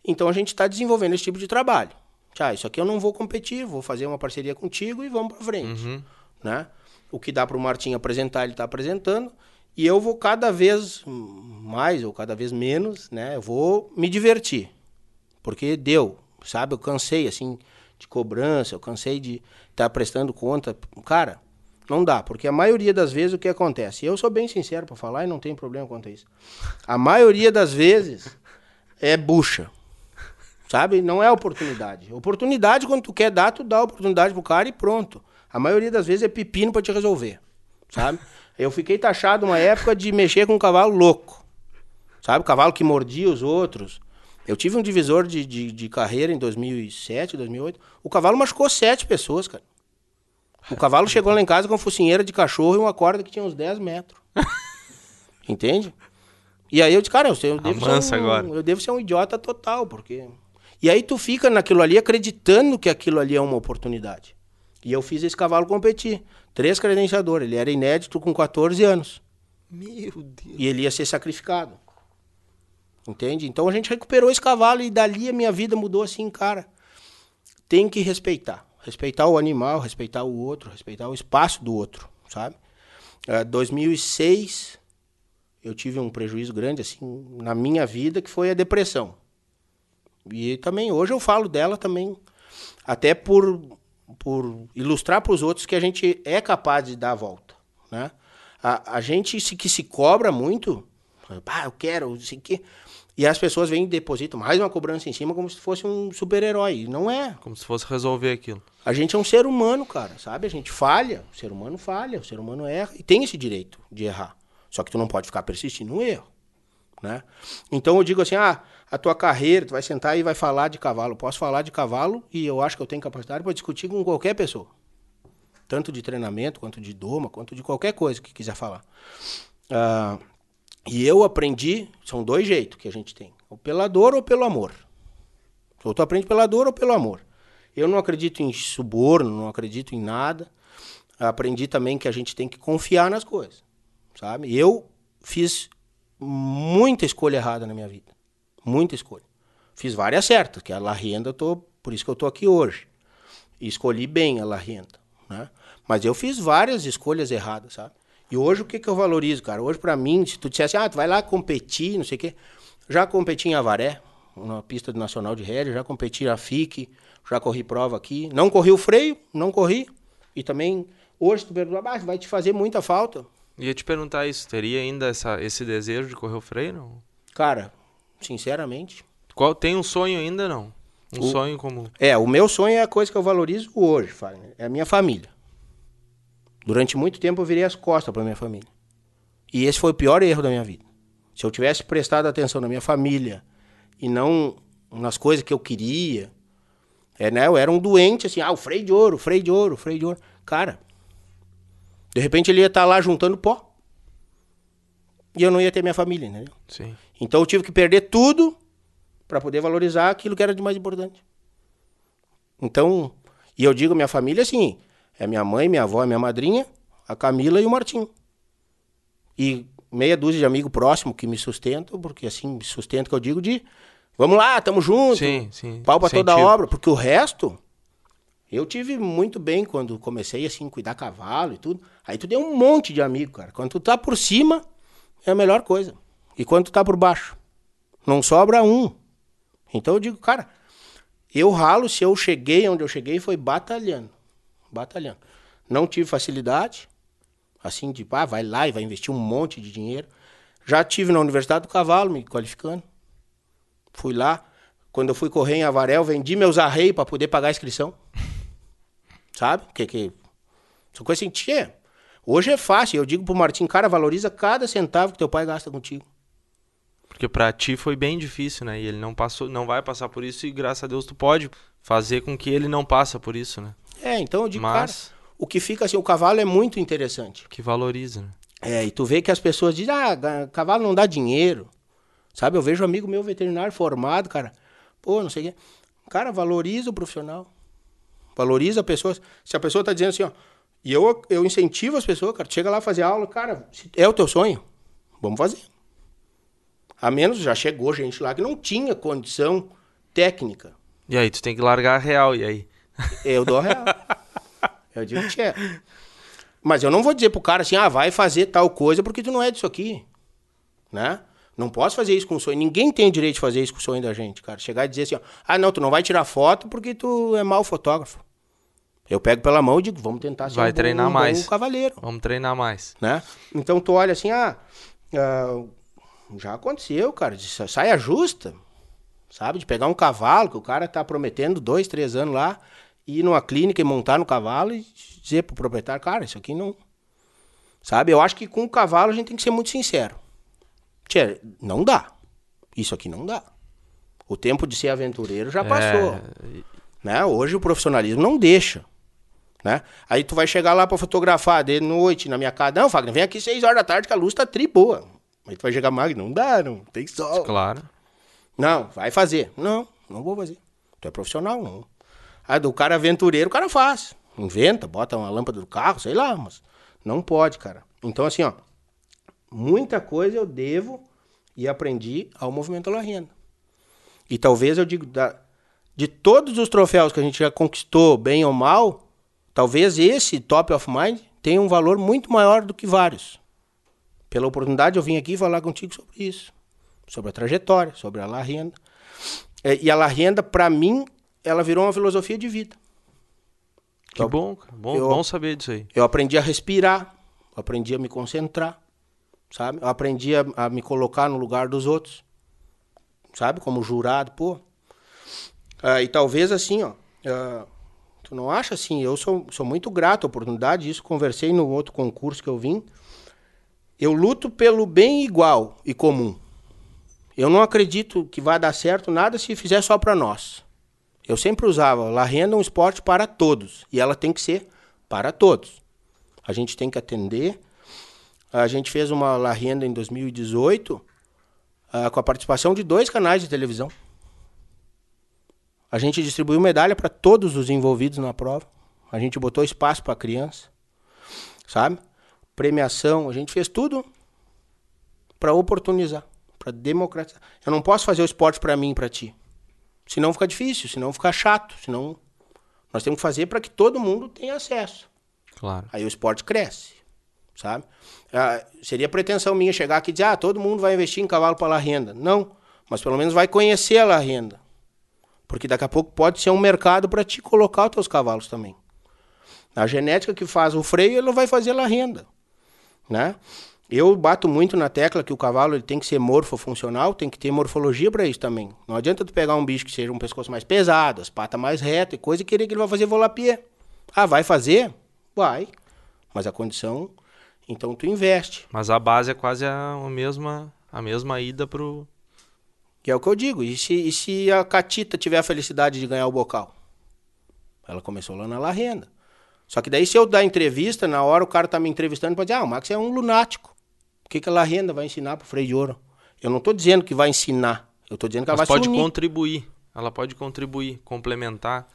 Então a gente está desenvolvendo esse tipo de trabalho. Ah, isso aqui eu não vou competir, vou fazer uma parceria contigo e vamos para frente. Uhum. Né? O que dá para o Martim apresentar, ele está apresentando. E eu vou cada vez mais ou cada vez menos, né? Eu vou me divertir. Porque deu, sabe? Eu cansei, assim, de cobrança, eu cansei de estar tá prestando conta. Cara, não dá, porque a maioria das vezes o que acontece? Eu sou bem sincero para falar e não tem problema quanto a isso. A maioria das vezes é bucha. Sabe? Não é oportunidade. Oportunidade, quando tu quer dar, tu dá a oportunidade pro cara e pronto. A maioria das vezes é pepino para te resolver. Sabe? Eu fiquei taxado uma época de mexer com um cavalo louco. Sabe? Cavalo que mordia os outros. Eu tive um divisor de, de, de carreira em 2007, 2008. O cavalo machucou sete pessoas, cara. O cavalo chegou lá em casa com focinheira de cachorro e uma corda que tinha uns 10 metros. *laughs* Entende? E aí eu disse, cara, eu, eu devo, ser um, agora. eu devo ser um idiota total, porque... E aí tu fica naquilo ali acreditando que aquilo ali é uma oportunidade. E eu fiz esse cavalo competir. Três credenciadores. Ele era inédito com 14 anos. Meu Deus. E ele ia ser sacrificado. Entende? Então a gente recuperou esse cavalo e dali a minha vida mudou assim, cara. Tem que respeitar. Respeitar o animal, respeitar o outro, respeitar o espaço do outro, sabe? Uh, 2006 eu tive um prejuízo grande assim na minha vida que foi a depressão. E também hoje eu falo dela também até por por ilustrar para os outros que a gente é capaz de dar a volta, né? A, a gente se, que se cobra muito, ah, eu quero, não sei o quê. E as pessoas vêm e depositam mais uma cobrança em cima como se fosse um super-herói. Não é. Como se fosse resolver aquilo. A gente é um ser humano, cara, sabe? A gente falha. O ser humano falha, o ser humano erra. E tem esse direito de errar. Só que tu não pode ficar persistindo no erro. Né? Então eu digo assim: ah, a tua carreira, tu vai sentar e vai falar de cavalo. Eu posso falar de cavalo e eu acho que eu tenho capacidade para discutir com qualquer pessoa. Tanto de treinamento, quanto de doma, quanto de qualquer coisa que quiser falar. Ah. Uh, e eu aprendi, são dois jeitos que a gente tem, ou pela dor ou pelo amor. Ou tu aprende pela dor ou pelo amor. Eu não acredito em suborno, não acredito em nada. Aprendi também que a gente tem que confiar nas coisas, sabe? Eu fiz muita escolha errada na minha vida. Muita escolha. Fiz várias certas, que a La Renda, eu tô, por isso que eu tô aqui hoje. E escolhi bem a La Renda, né? Mas eu fiz várias escolhas erradas, sabe? E hoje o que, que eu valorizo, cara? Hoje para mim, se tu dissesse, ah, tu vai lá competir, não sei o quê. Já competi em Avaré, na pista do Nacional de Rédea, já competi na FIC, já corri prova aqui. Não corri o freio, não corri. E também, hoje tu pergunta, ah, vai te fazer muita falta. Ia te perguntar isso, teria ainda essa, esse desejo de correr o freio, não? Cara, sinceramente... Qual, tem um sonho ainda, não? Um o, sonho como... É, o meu sonho é a coisa que eu valorizo hoje, Fagner. É a minha família. Durante muito tempo eu virei as costas para minha família. E esse foi o pior erro da minha vida. Se eu tivesse prestado atenção na minha família e não nas coisas que eu queria, é, né? Eu era um doente assim, ah, o freio de ouro, freio de ouro, freio de ouro. Cara, de repente ele ia estar tá lá juntando pó. E eu não ia ter minha família, né? Sim. Então eu tive que perder tudo para poder valorizar aquilo que era de mais importante. Então, e eu digo minha família assim, é minha mãe, minha avó, minha madrinha, a Camila e o Martim. E meia dúzia de amigos próximos que me sustentam, porque assim, me sustento que eu digo de vamos lá, tamo junto. Sim, sim. Pau pra toda a obra, porque o resto eu tive muito bem quando comecei assim, cuidar cavalo e tudo. Aí tu tem um monte de amigo, cara. Quando tu tá por cima, é a melhor coisa. E quando tu tá por baixo, não sobra um. Então eu digo, cara, eu ralo se eu cheguei onde eu cheguei foi batalhando batalhando. Não tive facilidade, assim, de, ah, vai lá e vai investir um monte de dinheiro. Já tive na Universidade do Cavalo, me qualificando. Fui lá. Quando eu fui correr em Avarel, vendi meus arreios para poder pagar a inscrição. *laughs* Sabe? Que, que... São coisas assim, tia. Hoje é fácil. Eu digo pro Martim, cara, valoriza cada centavo que teu pai gasta contigo. Porque pra ti foi bem difícil, né? E ele não passou, não vai passar por isso e graças a Deus tu pode fazer com que ele não passe por isso, né? É, então eu digo, Mas... cara, o que fica assim, o cavalo é muito interessante. Que valoriza, né? É, e tu vê que as pessoas dizem, ah, cavalo não dá dinheiro. Sabe, eu vejo um amigo meu veterinário formado, cara, pô, não sei o quê. Cara, valoriza o profissional. Valoriza a pessoa. Se a pessoa tá dizendo assim, ó, e eu, eu incentivo as pessoas, cara, chega lá fazer aula, cara, é o teu sonho, vamos fazer. A menos já chegou gente lá que não tinha condição técnica. E aí, tu tem que largar a real, e aí? Eu dou a real. eu digo que é. Mas eu não vou dizer pro cara assim, ah, vai fazer tal coisa porque tu não é disso aqui. Né? Não posso fazer isso com o sonho. Ninguém tem o direito de fazer isso com o sonho da gente, cara. Chegar e dizer assim, ó, ah, não, tu não vai tirar foto porque tu é mau fotógrafo. Eu pego pela mão e digo, vamos tentar ser Vai um, treinar bom, um mais. bom cavaleiro, Vamos treinar mais. né? Então tu olha assim, ah, ah, já aconteceu, cara, de saia justa, sabe? De pegar um cavalo que o cara tá prometendo dois, três anos lá, ir numa clínica e montar no cavalo e dizer pro proprietário, cara, isso aqui não... Sabe? Eu acho que com o cavalo a gente tem que ser muito sincero. Tchê, não dá. Isso aqui não dá. O tempo de ser aventureiro já passou. É, Né? Hoje o profissionalismo não deixa. Né? Aí tu vai chegar lá pra fotografar de noite na minha casa. Não, Fagner, vem aqui seis horas da tarde que a luz tá tri boa. Aí tu vai chegar mais, não dá, não tem sol. claro. Não, vai fazer. Não, não vou fazer. Tu é profissional, não. Aí do cara aventureiro, o cara faz. Inventa, bota uma lâmpada do carro, sei lá, mas não pode, cara. Então, assim, ó, muita coisa eu devo e aprendi ao movimento La Renda. E talvez eu digo, da- de todos os troféus que a gente já conquistou, bem ou mal, talvez esse Top of Mind tenha um valor muito maior do que vários. Pela oportunidade, eu vim aqui falar contigo sobre isso. Sobre a trajetória, sobre a La Renda. É, e a La Renda, pra mim, ela virou uma filosofia de vida. Que bom. Bom, Eu- bom saber disso aí. Eu aprendi a respirar, eu aprendi a me concentrar, sabe? Eu aprendi a, a me colocar no lugar dos outros, sabe? Como jurado, pô. Ah, e talvez assim, ó. ah, tu não acha assim? Eu sou, sou muito grato à oportunidade, isso conversei no outro concurso que eu vim. Eu luto pelo bem igual e comum. Eu não acredito que vai dar certo nada se fizer só para nós. Eu sempre usava, La Renda é um esporte para todos. E ela tem que ser para todos. A gente tem que atender. A gente fez uma La Renda em 2018 ah, com a participação de dois canais de televisão. A gente distribuiu medalha para todos os envolvidos na prova. A gente botou espaço para criança. Sabe? Premiação, a gente fez tudo para oportunizar, para democratizar. Eu não posso fazer o esporte para mim e para ti. Senão fica difícil, senão fica chato, senão nós temos que fazer para que todo mundo tenha acesso. Claro. Aí o esporte cresce, sabe? Ah, seria pretensão minha chegar aqui e dizer, ah, todo mundo vai investir em cavalo para la renda. Não, mas pelo menos vai conhecer a la renda. Porque daqui a pouco pode ser um mercado para te colocar os teus cavalos também. A genética que faz o freio, ele vai fazer la renda, né? Eu bato muito na tecla que o cavalo ele tem que ser morfofuncional, tem que ter morfologia para isso também. Não adianta tu pegar um bicho que seja um pescoço mais pesado, as patas mais retas e coisa e querer que ele vai fazer volapié. Ah, vai fazer? Vai. Mas a condição, então tu investe. Mas a base é quase a, mesma, a mesma ida pro. Que é o que eu digo. E se, e se a Catita tiver a felicidade de ganhar o bocal? Ela começou lá na La Renda. Só que daí se eu dar entrevista, na hora o cara tá me entrevistando pode dizer, ah, o Max é um lunático. O que, que a La Renda vai ensinar pro freio de ouro? Eu não tô dizendo que vai ensinar. Eu tô dizendo que ela Mas vai pode unir. contribuir. Ela pode contribuir, complementar.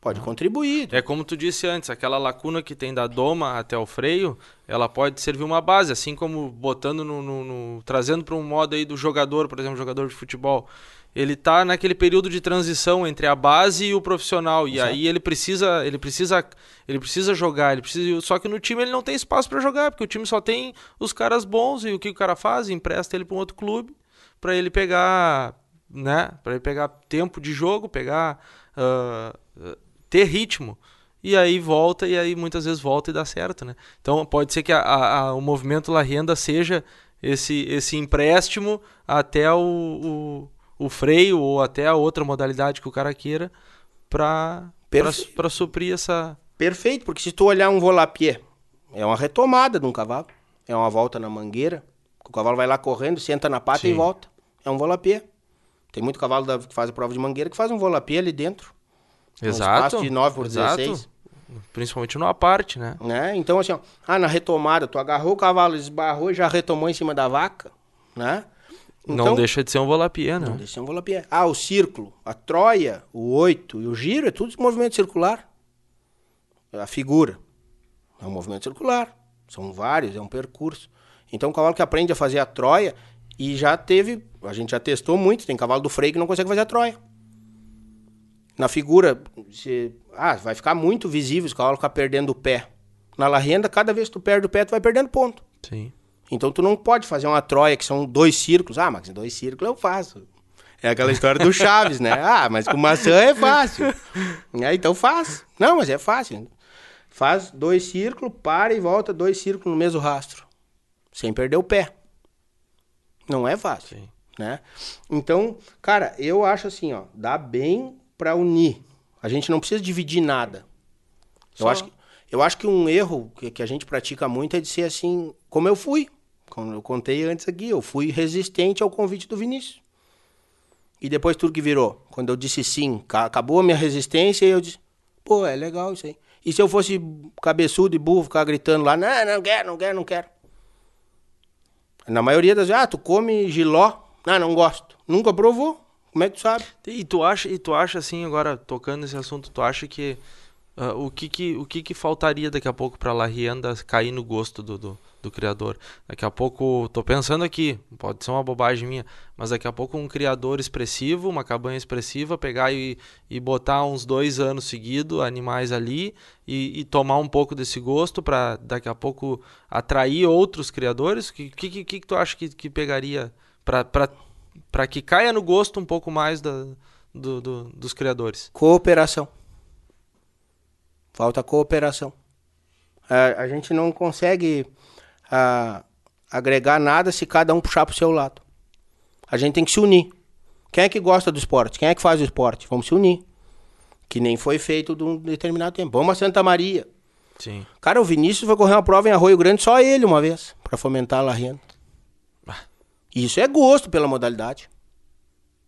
Pode contribuir. É como tu disse antes, aquela lacuna que tem da doma até o freio, ela pode servir uma base, assim como botando no, no- no- trazendo para um modo aí do jogador, por exemplo, jogador de futebol. Ele tá naquele período de transição entre a base e o profissional e Exato. aí ele precisa, ele precisa, ele precisa jogar, ele precisa, só que no time ele não tem espaço para jogar, porque o time só tem os caras bons e o que o cara faz, empresta ele para um outro clube para ele pegar, né, para ele pegar tempo de jogo, pegar ah, ter ritmo. E aí volta, e aí muitas vezes volta e dá certo, né? Então pode ser que a- a- a- o movimento La Renda seja esse, esse empréstimo até o, o, o freio ou até a outra modalidade que o cara queira para Perfeito. suprir essa. Perfeito, porque se tu olhar um volapié, é uma retomada de um cavalo. É uma volta na mangueira. O cavalo vai lá correndo, senta na pata Sim. e volta. É um volapié. Tem muito cavalo da- que faz a prova de mangueira que faz um volapié ali dentro. Um Exato. espaço de 9 por exato. 16. Principalmente numa parte, né? Né? Então, assim, ó, ah, na retomada, tu agarrou o cavalo, esbarrou e já retomou em cima da vaca, né? Então, não deixa de ser um volapié, né? não deixa de ser um volapié. Ah, o círculo, a troia, o oito e o giro é tudo movimento circular. A figura é um movimento circular. São vários, é um percurso. Então o cavalo que aprende a fazer a Troia e já teve, a gente já testou muito, tem cavalo do freio que não consegue fazer a Troia. Na figura, se, ah, vai ficar muito visível se o cavalo ficar perdendo o pé. Na larrenda, cada vez que tu perde o pé, tu vai perdendo ponto. Sim. Então tu não pode fazer uma Troia que são dois círculos. Ah, mas dois círculos eu faço. É aquela história do Chaves, né? *laughs* Ah, mas com maçã é fácil. É, então faz. Não, mas é fácil. Faz dois círculos, para e volta dois círculos no mesmo rastro. Sem perder o pé. Não é fácil. Sim. Né? Então, cara, eu acho assim, ó, dá bem para unir. A gente não precisa dividir nada. Eu Só- acho, que- eu acho que um erro que, que a gente pratica muito é de ser assim, como eu fui. Como eu contei antes aqui, eu fui resistente ao convite do Vinícius. E depois tudo que virou. Quando eu disse sim, ca- acabou a minha resistência, e eu disse, pô, é legal isso aí. E se eu fosse cabeçudo e burro, ficar gritando lá, não, não quero, não quero, não quero. Na maioria das vezes, ah, tu come giló? Não, não gosto. Nunca provou. Como é que tu sabe? E tu acha, e tu acha assim, agora tocando nesse assunto, tu acha que ah, o que que o que que faltaria daqui a pouco para La Rienda cair no gosto do, do, do criador? Daqui a pouco, tô pensando aqui, pode ser uma bobagem minha, mas daqui a pouco um criador expressivo, uma cabanha expressiva, pegar e, e botar uns dois anos seguidos animais ali e, e tomar um pouco desse gosto para daqui a pouco atrair outros criadores? O que, que, que, que tu acha que, que pegaria para que caia no gosto um pouco mais da, do, do- dos criadores. Cooperação. Falta cooperação. A, a gente não consegue ah, agregar nada se cada um puxar pro seu lado. A gente tem que se unir. Quem é que gosta do esporte? Quem é que faz o esporte? Vamos se unir. Que nem foi feito de um determinado tempo. Vamos a Santa Maria. Sim. Cara, o Vinícius foi correr uma prova em Arroio Grande, só ele uma vez, para fomentar a larrenda. Isso é gosto pela modalidade.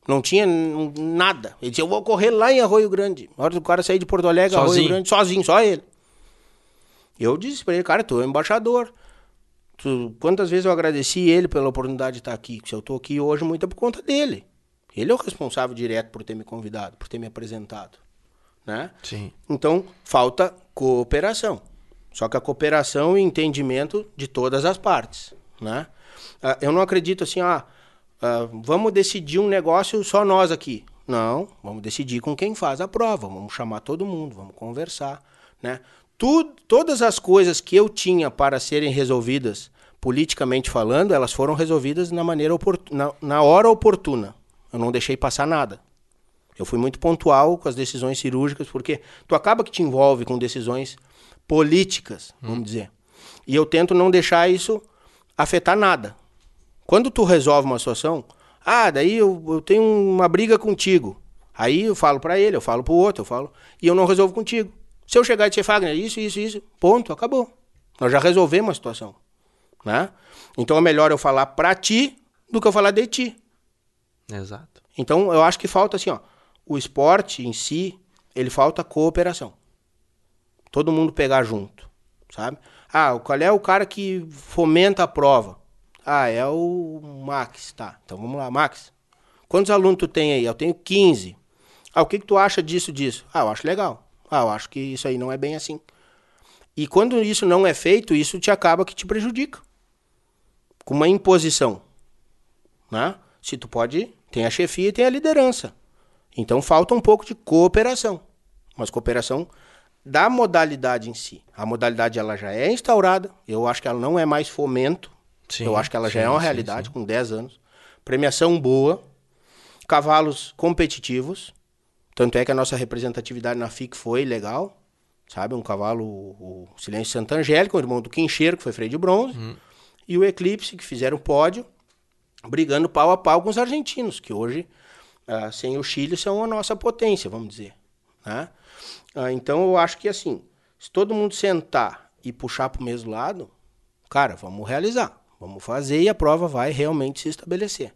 Não tinha nada. Ele disse, eu vou correr lá em Arroio Grande. Na hora do cara sair de Porto Alegre, Arroio Sozinho. Grande, sozinho, só ele. Eu disse pra ele, cara, tu é embaixador. Tu- quantas vezes eu agradeci ele pela oportunidade de estar aqui? Se eu tô aqui hoje, muito é por conta dele. Ele é o responsável direto por ter me convidado, por ter me apresentado. Né? Sim. Então, falta cooperação. Só que a cooperação e entendimento de todas as partes, né? Ah, eu não acredito assim, ah, ah, vamos decidir um negócio só nós aqui. Não, vamos decidir com quem faz a prova, vamos chamar todo mundo, vamos conversar, né? Tu, todas as coisas que eu tinha para serem resolvidas politicamente falando, elas foram resolvidas na maneira oportu- na, na hora oportuna. Eu não deixei passar nada. Eu fui muito pontual com as decisões cirúrgicas, porque tu acaba que te envolve com decisões políticas, vamos dizer. E eu tento não deixar isso afetar nada. Quando tu resolve uma situação, ah, daí eu, eu tenho uma briga contigo. Aí eu falo pra ele, eu falo pro outro, eu falo, e eu não resolvo contigo. Se eu chegar e dizer, Fagner, isso, isso, isso, ponto, acabou. Nós já resolvemos a situação. Né? Então é melhor eu falar pra ti do que eu falar de ti. Exato. Então, eu acho que falta assim, ó, o esporte em si, ele falta cooperação. Todo mundo pegar junto, sabe? Ah, qual é o cara que fomenta a prova? Ah, é o Max, tá. Então vamos lá, Max. Quantos alunos tu tem aí? Eu tenho 15. Ah, o que, que tu acha disso, disso? Ah, eu acho legal. Ah, eu acho que isso aí não é bem assim. E quando isso não é feito, isso te acaba que te prejudica. Com uma imposição né? Se tu pode, tem a chefia e tem a liderança. Então falta um pouco de cooperação, mas cooperação da modalidade em si. A modalidade ela já é instaurada, eu acho que ela não é mais fomento, Sim, eu acho que ela já sim, é uma realidade sim. com 10 anos. Premiação boa, cavalos competitivos, tanto é que a nossa representatividade na FIC foi legal, sabe? Um cavalo, o Silêncio Santa Angélica, o irmão do Quincheiro, que foi freio de bronze, Uhum. e o Eclipse, que fizeram pódio, brigando pau a pau com os argentinos, que hoje, ah, sem o Chile, são a nossa potência, vamos dizer. Né? Ah, então, eu acho que assim, se todo mundo sentar e puxar para o mesmo lado, cara, vamos realizar, vamos fazer e a prova vai realmente se estabelecer.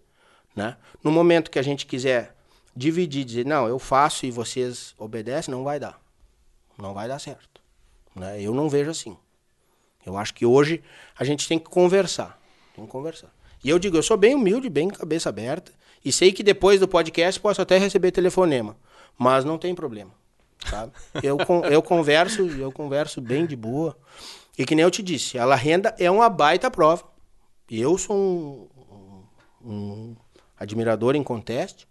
Né? No momento que a gente quiser dividir, dizer, não, eu faço e vocês obedecem, não vai dar. Não vai dar certo. Né? Eu não vejo assim. Eu acho que hoje a gente tem que conversar. Tem que conversar. E eu digo, eu sou bem humilde, bem cabeça aberta. E sei que depois do podcast posso até receber telefonema. Mas não tem problema. Sabe? Eu, eu converso, eu converso bem de boa. E que nem eu te disse, a La Renda é uma baita prova. Eu sou um, um, admirador em conteste.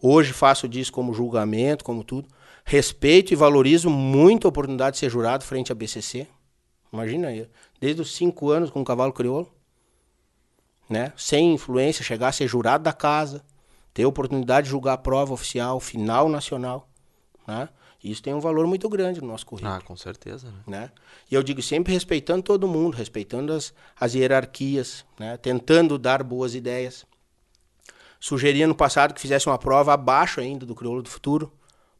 Hoje faço disso como julgamento, como tudo. Respeito e valorizo muito a oportunidade de ser jurado frente à BCC. Imagina aí, desde os cinco anos com o cavalo crioulo, né? Sem influência, chegar a ser jurado da casa, ter a oportunidade de julgar a prova oficial, final nacional, né? Isso tem um valor muito grande no nosso currículo. Ah, com certeza, né? né? E eu digo sempre respeitando todo mundo, respeitando as, as hierarquias, né? Tentando dar boas ideias. Sugeria no passado que fizesse uma prova abaixo ainda do crioulo do futuro,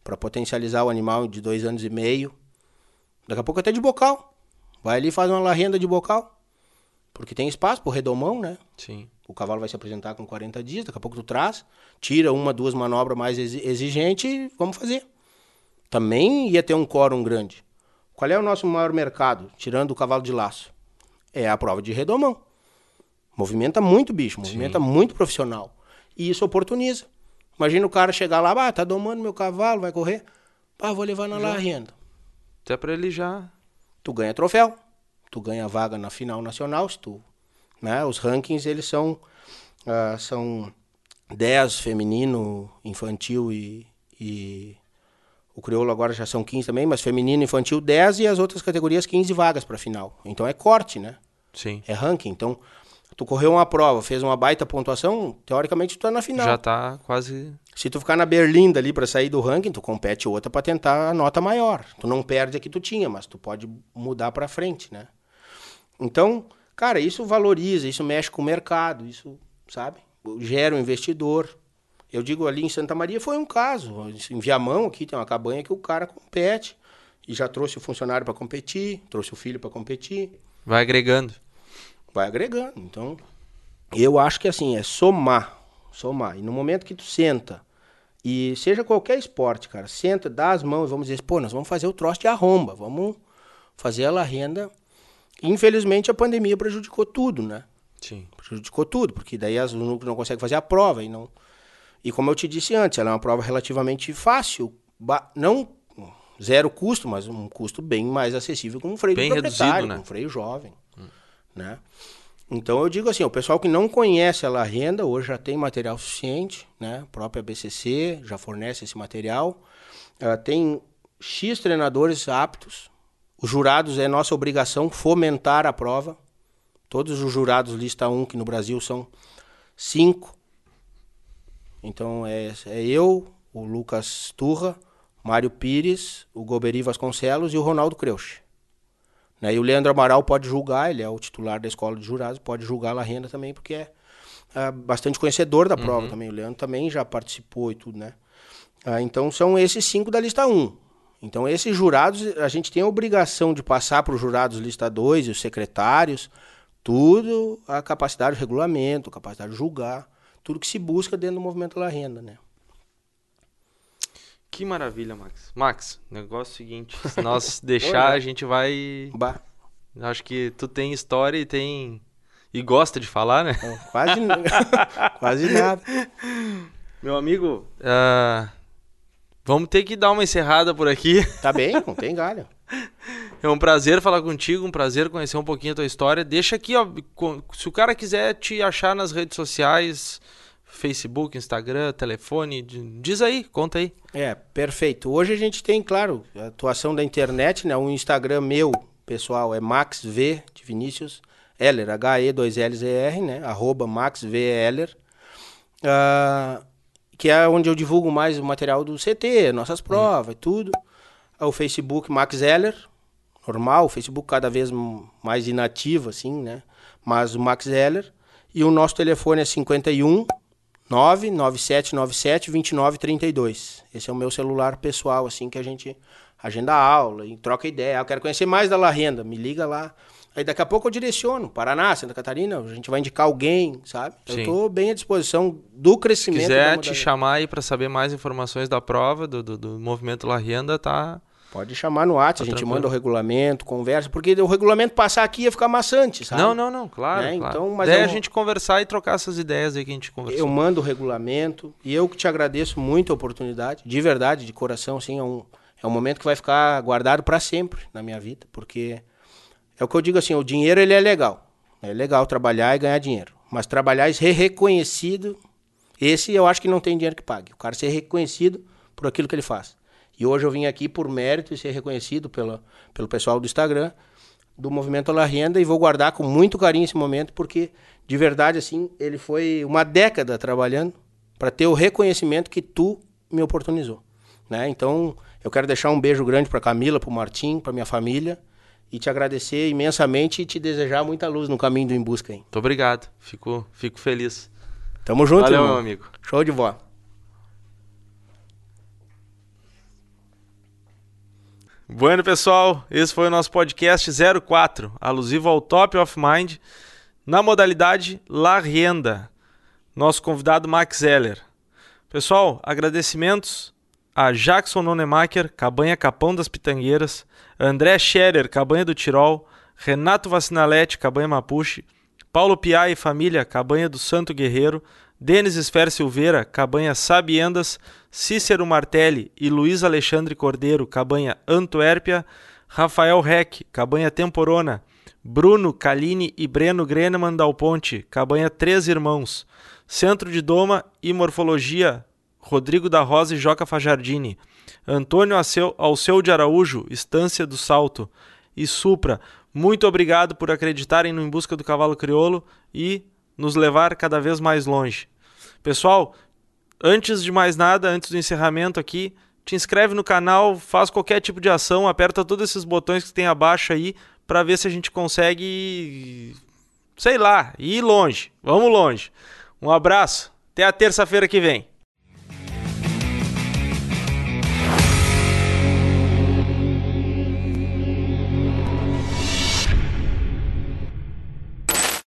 para potencializar o animal de dois anos e meio. Daqui a pouco até de bocal. Vai ali e faz uma larrenda de bocal. Porque tem espaço pro redomão, né? Sim. O cavalo vai se apresentar com 40 dias, daqui a pouco tu traz, tira uma, duas manobras mais exigentes e vamos fazer. Também ia ter um quórum grande. Qual é o nosso maior mercado, tirando o cavalo de laço? É a prova de redomão. Movimenta muito bicho, movimenta Sim. muito profissional. E isso oportuniza. Imagina o cara chegar lá, ah, tá domando meu cavalo, vai correr. Ah, vou levar na já. renda. Até para ele já. Tu ganha troféu, tu ganha vaga na final nacional, se tu, né? Os rankings eles são uh, são 10 feminino, infantil e, e o crioulo agora já são 15 também, mas feminino, infantil 10 e as outras categorias 15 vagas para final. Então é corte, né? Sim. É ranking. Então Tu correu uma prova, fez uma baita pontuação, teoricamente tu tá na final. Já tá quase. Se tu ficar na berlinda ali para sair do ranking, tu compete outra para tentar a nota maior. Tu não perde a que tu tinha, mas tu pode mudar para frente, né? Então, cara, isso valoriza, isso mexe com o mercado, isso, sabe? Gera um investidor. Eu digo ali em Santa Maria foi um caso. Em Viamão aqui tem uma cabanha que o cara compete e já trouxe o funcionário para competir, trouxe o filho para competir. Vai agregando vai agregando. Então, eu acho que assim, é somar, somar. E no momento que tu senta, e seja qualquer esporte, cara, senta, dá as mãos, vamos dizer, pô, nós vamos fazer o troço de arromba, vamos fazer ela renda. Infelizmente a pandemia prejudicou tudo, né? Sim. Prejudicou tudo, porque daí as núcleos não conseguem fazer a prova e não E como eu te disse antes, ela é uma prova relativamente fácil, não zero custo, mas um custo bem mais acessível com um freio bem proprietário, reduzido, né? um freio jovem né? Então eu digo assim, o pessoal que não conhece a La Renda hoje já tem material suficiente, né? A própria BCC já fornece esse material. Uh, tem X treinadores aptos. Os jurados é nossa obrigação fomentar a prova. Todos os jurados lista 1, que no Brasil são cinco. Então é, é eu, o Lucas Turra, Mário Pires, o Goberi Vasconcelos e o Ronaldo Creuch. Né? E o Leandro Amaral pode julgar, ele é o titular da escola de jurados, pode julgar a renda também, porque é, é bastante conhecedor da prova uhum. também. O Leandro também já participou e tudo, né? Ah, então são esses cinco da lista 1. Um. Então esses jurados, a gente tem a obrigação de passar para os jurados lista 2 e os secretários, tudo a capacidade de regulamento, capacidade de julgar, tudo que se busca dentro do movimento da renda, né? Que maravilha, Max. Max, negócio seguinte, se *laughs* nós deixar, a gente vai. Bah. Acho que tu tem história e tem. E gosta de falar, né? É, quase, *laughs* quase nada. Meu amigo, uh, vamos ter que dar uma encerrada por aqui. Tá bem, não tem galho. É um prazer falar contigo, um prazer conhecer um pouquinho a tua história. Deixa aqui, ó, se o cara quiser te achar nas redes sociais, Facebook, Instagram, telefone? Diz aí, conta aí. É, perfeito. Hoje a gente tem, claro, a atuação da internet, né? O Instagram meu, pessoal, é MaxV de Vinícius Heller, H-E-2-L-Z-R, né? Arroba MaxVeller. Uh, que é onde eu divulgo mais o material do CT, nossas hum. provas e tudo. O Facebook Max Heller, normal, o Facebook cada vez mais inativo, assim, né? Mas o Max Heller. E o nosso telefone é 51 997972932. Esse é o meu celular pessoal, assim, que a gente agenda aula e troca ideia. Eu quero conhecer mais da La Renda, me liga lá. Aí daqui a pouco eu direciono, Paraná, Santa Catarina, a gente vai indicar alguém, sabe? Sim. Eu estou bem à disposição do crescimento. Se quiser te chamar aí para saber mais informações da prova, do, do, do movimento La Renda, tá Pode chamar no WhatsApp, tá a gente tranquilo. manda o regulamento, conversa, porque o regulamento passar aqui ia ficar maçante, sabe? Não, não, não, claro. Né? claro. Então, mas Daí eu... a gente conversar e trocar essas ideias aí que a gente conversou. Eu mando o regulamento e eu que te agradeço muito a oportunidade, de verdade, de coração, assim, é um, é um momento que vai ficar guardado para sempre na minha vida, porque é o que eu digo assim, o dinheiro ele é legal, É legal trabalhar e ganhar dinheiro. Mas trabalhar e ser reconhecido, esse eu acho que não tem dinheiro que pague. O cara ser reconhecido por aquilo que ele faz. E hoje eu vim aqui por mérito e ser reconhecido pela, pelo pessoal do Instagram, do Movimento La Renda, e vou guardar com muito carinho esse momento, porque de verdade, assim, ele foi uma década trabalhando para ter o reconhecimento que tu me oportunizou. Né? Então, eu quero deixar um beijo grande para Camila, para o Martim, para minha família e te agradecer imensamente e te desejar muita luz no caminho do Em Busca. Hein? Muito obrigado, fico, fico feliz. Tamo junto, Valeu, irmão. meu amigo. Show de bola. Bueno, pessoal, esse foi o nosso podcast 04, alusivo ao Top of Mind, na modalidade La Renda. Nosso convidado Max Zeller. Pessoal, agradecimentos a Jackson Nonemacher, Cabanha Capão das Pitangueiras, André Scherer, Cabanha do Tirol, Renato Vacinalete, Cabanha Mapuche, Paulo Piá e família, Cabanha do Santo Guerreiro, Denis Esfer Silveira, Cabanha Sabiendas, Cícero Martelli e Luiz Alexandre Cordeiro, Cabanha Antuérpia, Rafael Reck, Cabanha Temporona, Bruno Caline e Breno Greneman Dal Ponte, Cabanha Três Irmãos, Centro de Doma e Morfologia, Rodrigo da Rosa e Joca Fajardini, Antônio Alceu, de Araújo, Estância do Salto e Supra. Muito obrigado por acreditarem no Em Busca do Cavalo Crioulo e nos levar cada vez mais longe. Pessoal, antes de mais nada, antes do encerramento aqui, te inscreve no canal, faz qualquer tipo de ação, aperta todos esses botões que tem abaixo aí para ver se a gente consegue, sei lá, ir longe. Vamos longe. Um abraço, até a terça-feira que vem.